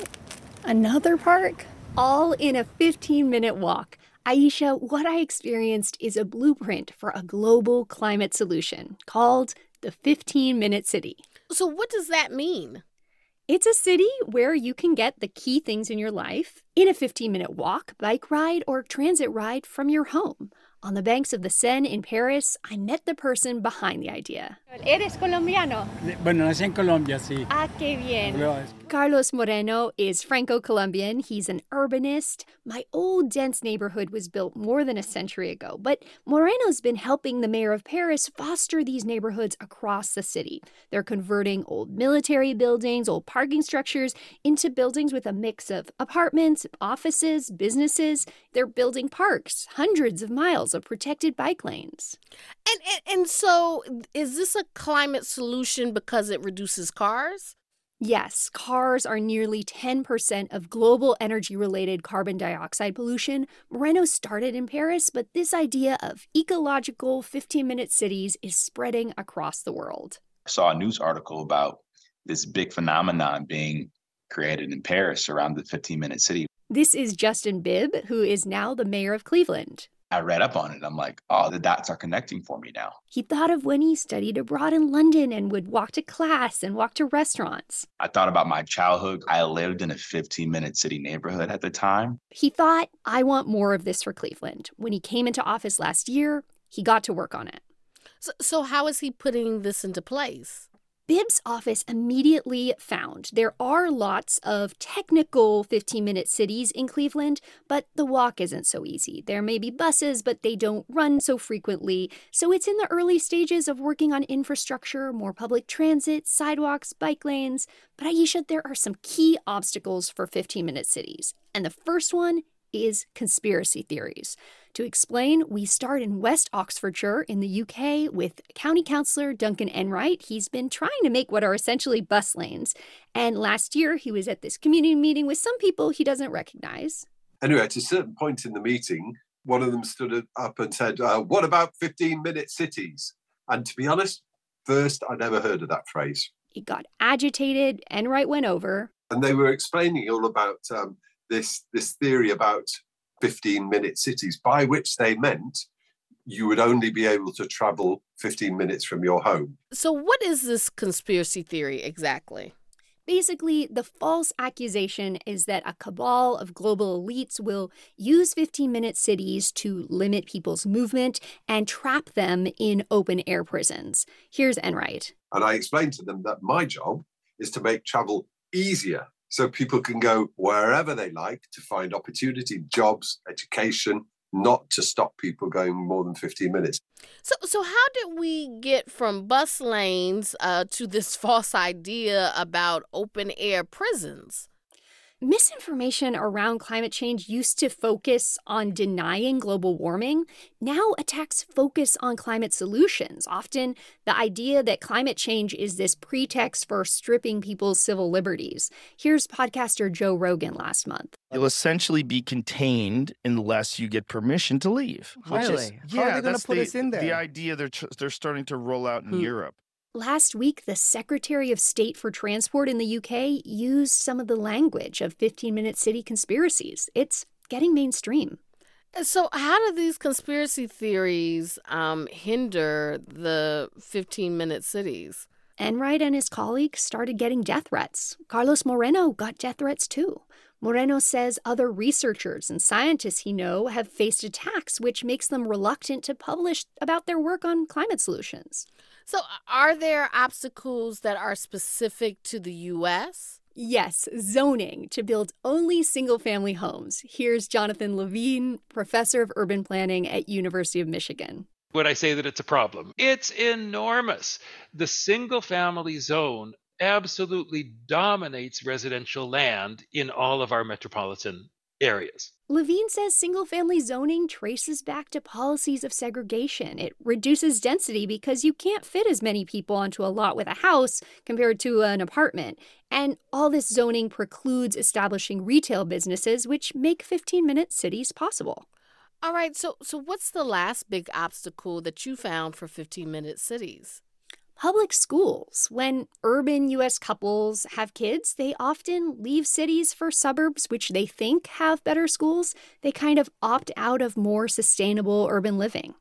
Another park? All in a 15 minute walk. Ayesha, what I experienced is a blueprint for a global climate solution called the 15 minute city. So, what does that mean? It's a city where you can get the key things in your life in a 15 minute walk, bike ride, or transit ride from your home. On the banks of the Seine in Paris, I met the person behind the idea. ¿Eres colombiano? Bueno, nací en Colombia, sí. Ah, qué bien. Carlos Moreno is Franco Colombian. He's an urbanist. My old dense neighborhood was built more than a century ago, but Moreno's been helping the mayor of Paris foster these neighborhoods across the city. They're converting old military buildings, old parking structures into buildings with a mix of apartments, offices, businesses. They're building parks, hundreds of miles of protected bike lanes. And, and and so is this a climate solution because it reduces cars? Yes, cars are nearly 10% of global energy related carbon dioxide pollution. Moreno started in Paris, but this idea of ecological 15 minute cities is spreading across the world. saw a news article about this big phenomenon being created in Paris around the 15 minute city. This is Justin Bibb, who is now the mayor of Cleveland. I read up on it. I'm like, oh, the dots are connecting for me now. He thought of when he studied abroad in London and would walk to class and walk to restaurants. I thought about my childhood. I lived in a 15 minute city neighborhood at the time. He thought, I want more of this for Cleveland. When he came into office last year, he got to work on it. So, so how is he putting this into place? Bibb's office immediately found there are lots of technical 15 minute cities in Cleveland, but the walk isn't so easy. There may be buses, but they don't run so frequently. So it's in the early stages of working on infrastructure, more public transit, sidewalks, bike lanes. But Ayesha, there are some key obstacles for 15 minute cities. And the first one is conspiracy theories. To explain, we start in West Oxfordshire in the UK with County Councillor Duncan Enright. He's been trying to make what are essentially bus lanes. And last year, he was at this community meeting with some people he doesn't recognize. Anyway, at a certain point in the meeting, one of them stood up and said, uh, What about 15 minute cities? And to be honest, first, I never heard of that phrase. He got agitated. Enright went over. And they were explaining all about um, this, this theory about 15 minute cities, by which they meant you would only be able to travel 15 minutes from your home. So, what is this conspiracy theory exactly? Basically, the false accusation is that a cabal of global elites will use 15 minute cities to limit people's movement and trap them in open air prisons. Here's Enright. And I explained to them that my job is to make travel easier so people can go wherever they like to find opportunity, jobs, education, not to stop people going more than 15 minutes. So, so how did we get from bus lanes uh, to this *laughs* false idea about open air prisons? Misinformation around climate change used to focus on denying global warming. Now attacks focus on climate solutions. Often, the idea that climate change is this pretext for stripping people's civil liberties. Here's podcaster Joe Rogan last month. You'll essentially be contained unless you get permission to leave. which is- Really? How are they gonna put the, us in there? The idea they're tr- they're starting to roll out in Hmm. Europe. Last week, the Secretary of State for Transport in the UK used some of the language of 15 minute city conspiracies. It's getting mainstream. So, how do these conspiracy theories um, hinder the 15 minute cities? Enright and his colleagues started getting death threats. Carlos Moreno got death threats too. Moreno says other researchers and scientists he know have faced attacks, which makes them reluctant to publish about their work on climate solutions. So, are there obstacles that are specific to the U.S.? Yes, zoning to build only single family homes. Here's Jonathan Levine, professor of urban planning at University of Michigan. Would I say that it's a problem? It's enormous. The single family zone absolutely dominates residential land in all of our metropolitan areas. Levine says single family zoning traces back to policies of segregation. It reduces density because you can't fit as many people onto a lot with a house compared to an apartment. And all this zoning precludes establishing retail businesses, which make 15 minute cities possible. All right, so so what's the last big obstacle that you found for 15 minute cities? Public schools. When urban U.S. couples have kids, they often leave cities for suburbs which they think have better schools. They kind of opt out of more sustainable urban living.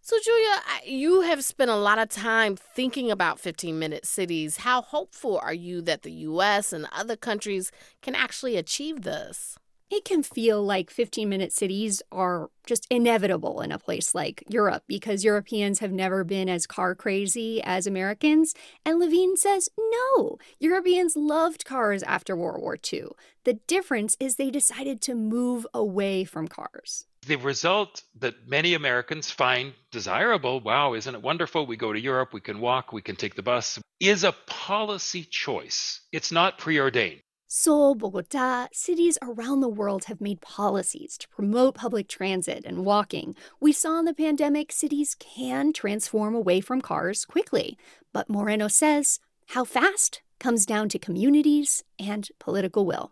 So, Julia, you have spent a lot of time thinking about 15 minute cities. How hopeful are you that the U.S. and other countries can actually achieve this? It can feel like 15 minute cities are just inevitable in a place like Europe because Europeans have never been as car crazy as Americans. And Levine says no, Europeans loved cars after World War II. The difference is they decided to move away from cars. The result that many Americans find desirable wow, isn't it wonderful? We go to Europe, we can walk, we can take the bus is a policy choice. It's not preordained. Seoul, Bogota, cities around the world have made policies to promote public transit and walking. We saw in the pandemic cities can transform away from cars quickly. But Moreno says how fast comes down to communities and political will.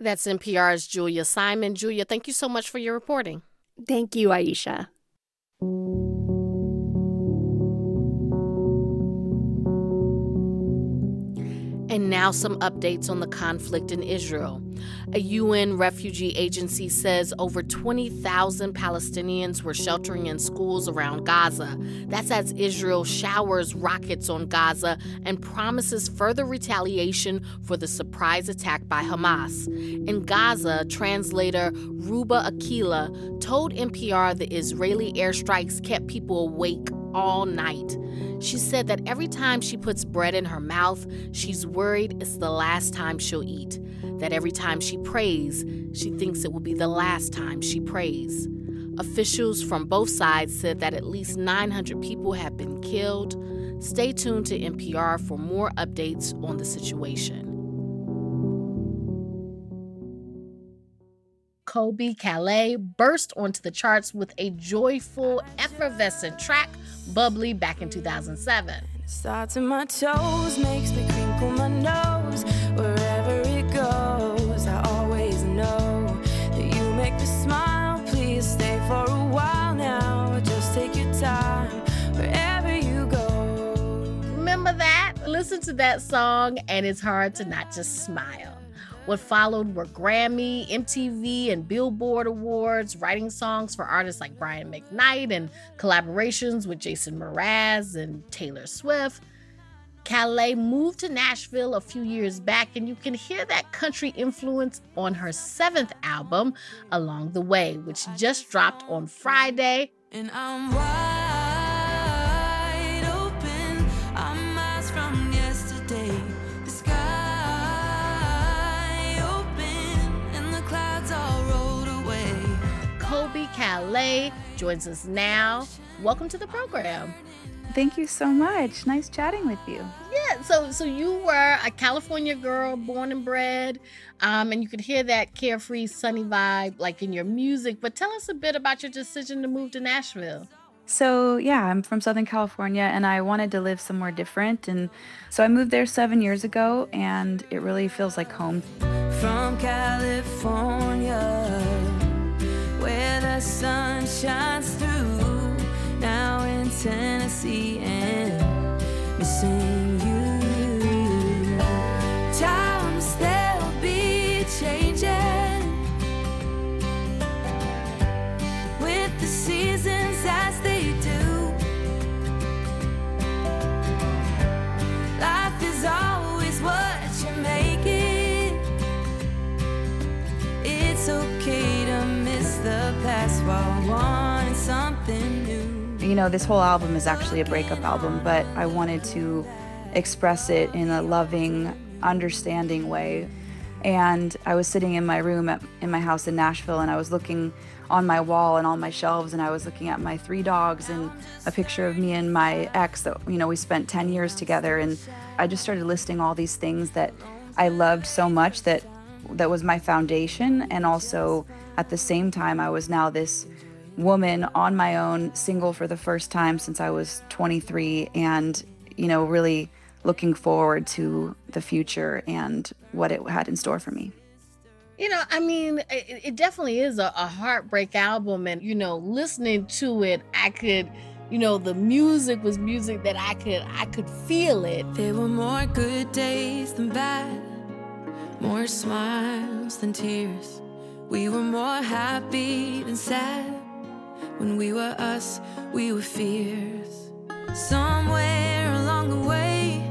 That's NPR's Julia Simon. Julia, thank you so much for your reporting. Thank you, Ayesha. And now, some updates on the conflict in Israel. A UN refugee agency says over 20,000 Palestinians were sheltering in schools around Gaza. That's as Israel showers rockets on Gaza and promises further retaliation for the surprise attack by Hamas. In Gaza, translator Ruba Akila told NPR the Israeli airstrikes kept people awake all night. She said that every time she puts bread in her mouth, she's worried it's the last time she'll eat. That every time she prays, she thinks it will be the last time she prays. Officials from both sides said that at least 900 people have been killed. Stay tuned to NPR for more updates on the situation. Colbie Caillat burst onto the charts with a joyful, effervescent track, Bubbly, back in 2007. Starts in my toes, makes me crinkle my nose. Wherever it goes, I always know that you make me smile. Please stay for a while now. Just take your time wherever you go. Remember that? Listen to that song, and it's hard to not just smile. What followed were Grammy, MTV, and Billboard Awards, writing songs for artists like Brian McKnight, and collaborations with Jason Mraz and Taylor Swift. Caillat moved to Nashville a few years back, and you can hear that country influence on her seventh album, Along the Way, which just dropped on Friday. And I'm wide Colbie Caillat joins us now. Welcome to the program. Thank you so much. Nice chatting with you. Yeah, so so you were a California girl, born and bred, um, and you could hear that carefree, sunny vibe like in your music. But tell us a bit about your decision to move to Nashville. So, yeah, I'm from Southern California and I wanted to live somewhere different. And so I moved there seven years ago and it really feels like home. From California, where the sun shines through. Now in Tennessee and missing you. Times they'll be changing with the seasons as they do. Life is always what you make it. It's okay the past while wanting something new. You know, this whole album is actually a breakup album, but I wanted to express it in a loving, understanding way. And I was sitting in my room at, in my house in Nashville and I was looking on my wall and on my shelves and I was looking at my three dogs and a picture of me and my ex that, you know, we spent 10 years together. And I just started listing all these things that I loved so much that that was my foundation. And also at the same time, I was now this woman on my own, single for the first time since I was 23, and, you know, really looking forward to the future and what it had in store for me. You know, I mean, it, it definitely is a, a heartbreak album, and you know, listening to it, I could, you know, the music was music that I could, I could feel it. There were more good days than bad, more smiles than tears. We were more happy than sad. When we were us, we were fierce. Somewhere along the way,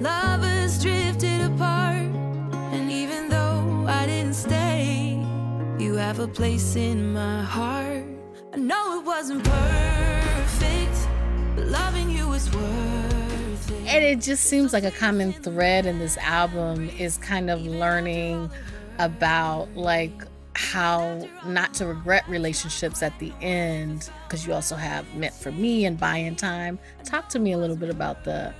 lovers drifted apart. And even though I didn't stay, you have a place in my heart. I know it wasn't perfect, but loving you was worth. And it just seems like a common thread in this album is kind of learning about like how not to regret relationships at the end because you also have meant for me and buying time talk to me a little bit about the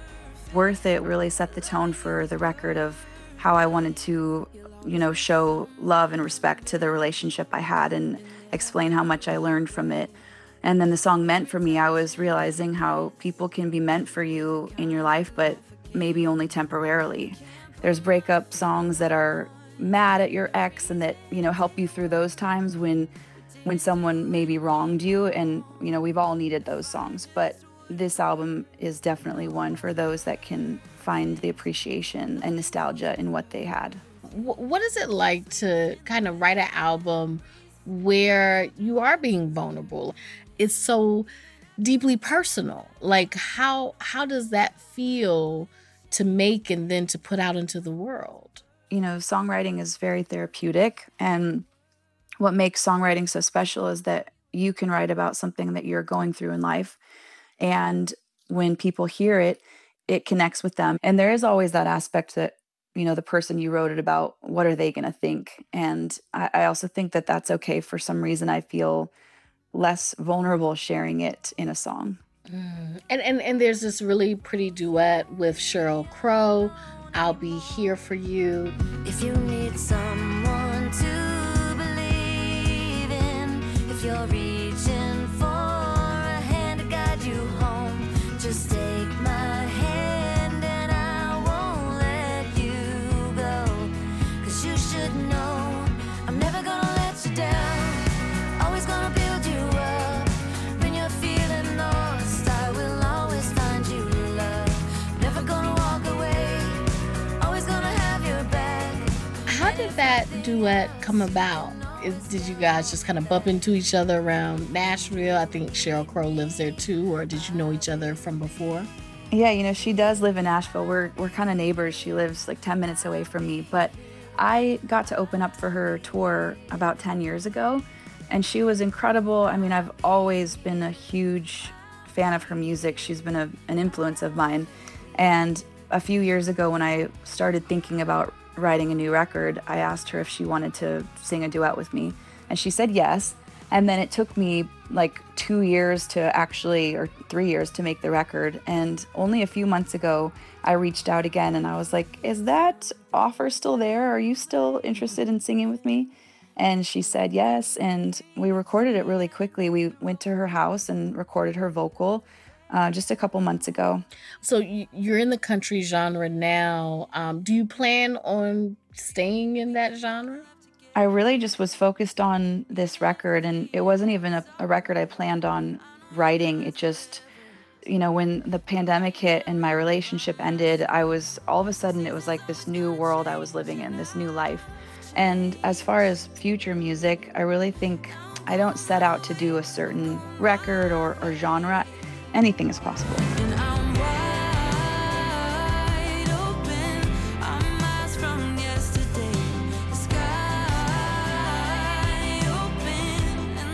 Worth It really set the tone for the record of how I wanted to, you know, show love and respect to the relationship I had and explain how much I learned from it. And then the song Meant for Me, I was realizing how people can be meant for you in your life, but maybe only temporarily. There's breakup songs that are mad at your ex and that, you know, help you through those times when when someone maybe wronged you and, you know, we've all needed those songs, but this album is definitely one for those that can find the appreciation and nostalgia in what they had. what is it like to kind of write an album where you are being vulnerable it's so deeply personal like how how does that feel to make and then to put out into the world you know, songwriting is very therapeutic. And what makes songwriting so special is that you can write about something that you're going through in life. And when people hear it, it connects with them. And there is always that aspect that, you know, the person you wrote it about, what are they going to think? And I, I also think that that's okay. For some reason, I feel less vulnerable sharing it in a song. Mm. and and and there's this really pretty duet with Sheryl Crow i'll be here for you If you need someone to believe in, if you're reaching that duet come about Is, did you guys just kind of bump into each other around nashville i think Sheryl Crow lives there too or did you know each other from before Yeah, you know, she does live in Nashville. We're we're kind of neighbors. She lives like 10 minutes away from me, but I got to open up for her tour about 10 years ago, and she was incredible. I mean, I've always been a huge fan of her music. She's been a, an influence of mine. And a few years ago when I started thinking about writing a new record, I asked her if she wanted to sing a duet with me, and she said yes. And then it took me like two years to actually, or three years to make the record. And only a few months ago, I reached out again and I was like, Is that offer still there? Are you still interested in singing with me? And she said yes. And we recorded it really quickly. We went to her house and recorded her vocal uh, just a couple months ago. so you, you're in the country genre now um, do you plan on staying in that genre I really just was focused on this record, and it wasn't even a, a record I planned on writing. It just, you know, when the pandemic hit and my relationship ended, I was all of a sudden, it was like this new world I was living in, this new life. And as far as future music, I really think I don't set out to do a certain record or, or genre. Anything is possible.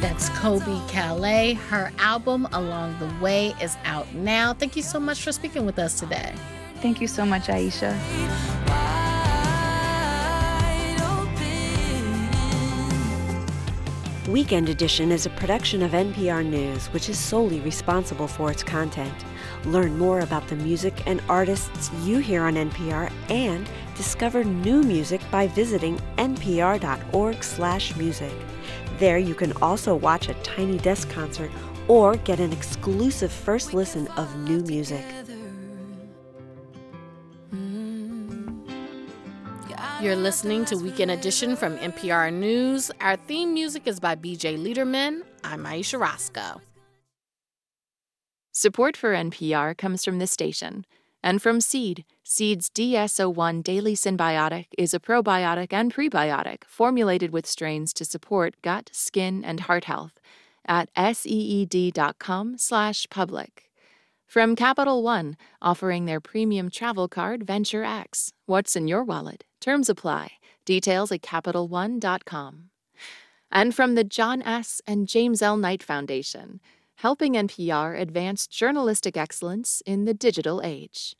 That's Colbie Caillat. Her album, Along the Way, is out now. Thank you so much for speaking with us today. Thank you so much, Ayesha. Weekend Edition is a production of NPR News, which is solely responsible for its content. Learn more about the music and artists you hear on NPR and discover new music by visiting npr.org/music. There you can also watch a Tiny Desk concert or get an exclusive first listen of new music. You're listening to Weekend Edition from NPR News. Our theme music is by BJ Leiderman. I'm Ayesha Rascoe. Support for NPR comes from this station and from Seed. Seed's DS-01 Daily Symbiotic is a probiotic and prebiotic formulated with strains to support gut, skin, and heart health at seed.com slash public. From Capital One, offering their premium travel card Venture X. What's in your wallet? Terms apply. Details at CapitalOne.com. and from the John S. and James L. Knight Foundation, helping NPR advance journalistic excellence in the digital age.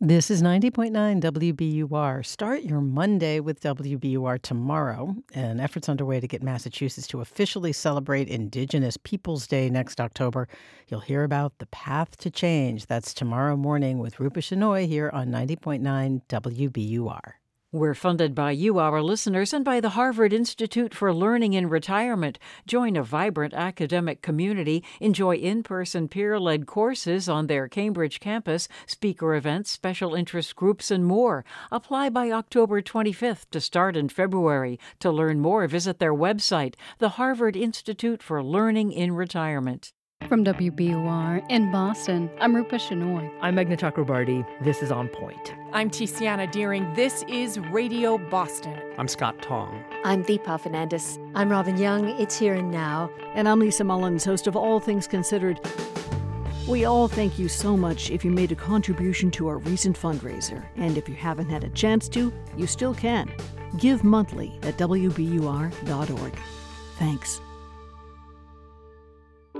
This is 90.9 WBUR. Start your Monday with WBUR tomorrow. An effort's underway to get Massachusetts to officially celebrate Indigenous Peoples Day next October. You'll hear about the path to change. That's tomorrow morning with Rupa Shenoy here on 90.9 WBUR. We're funded by you, our listeners, and by the Harvard Institute for Learning in Retirement. Join a vibrant academic community, enjoy in person peer led courses on their Cambridge campus, speaker events, special interest groups, and more. Apply by October 25th to start in February. To learn more, visit their website, the Harvard Institute for Learning in Retirement. From WBUR in Boston, I'm Rupa Shenoy. I'm Meghna Chakrabarti. This is On Point. I'm Tiziana Dearing. This is Radio Boston. I'm Scott Tong. I'm Deepa Fernandes. I'm Robin Young. It's Here and Now. And I'm Lisa Mullins, host of All Things Considered. We all thank you so much if you made a contribution to our recent fundraiser. And if you haven't had a chance to, you still can. Give monthly at WBUR.org. Thanks.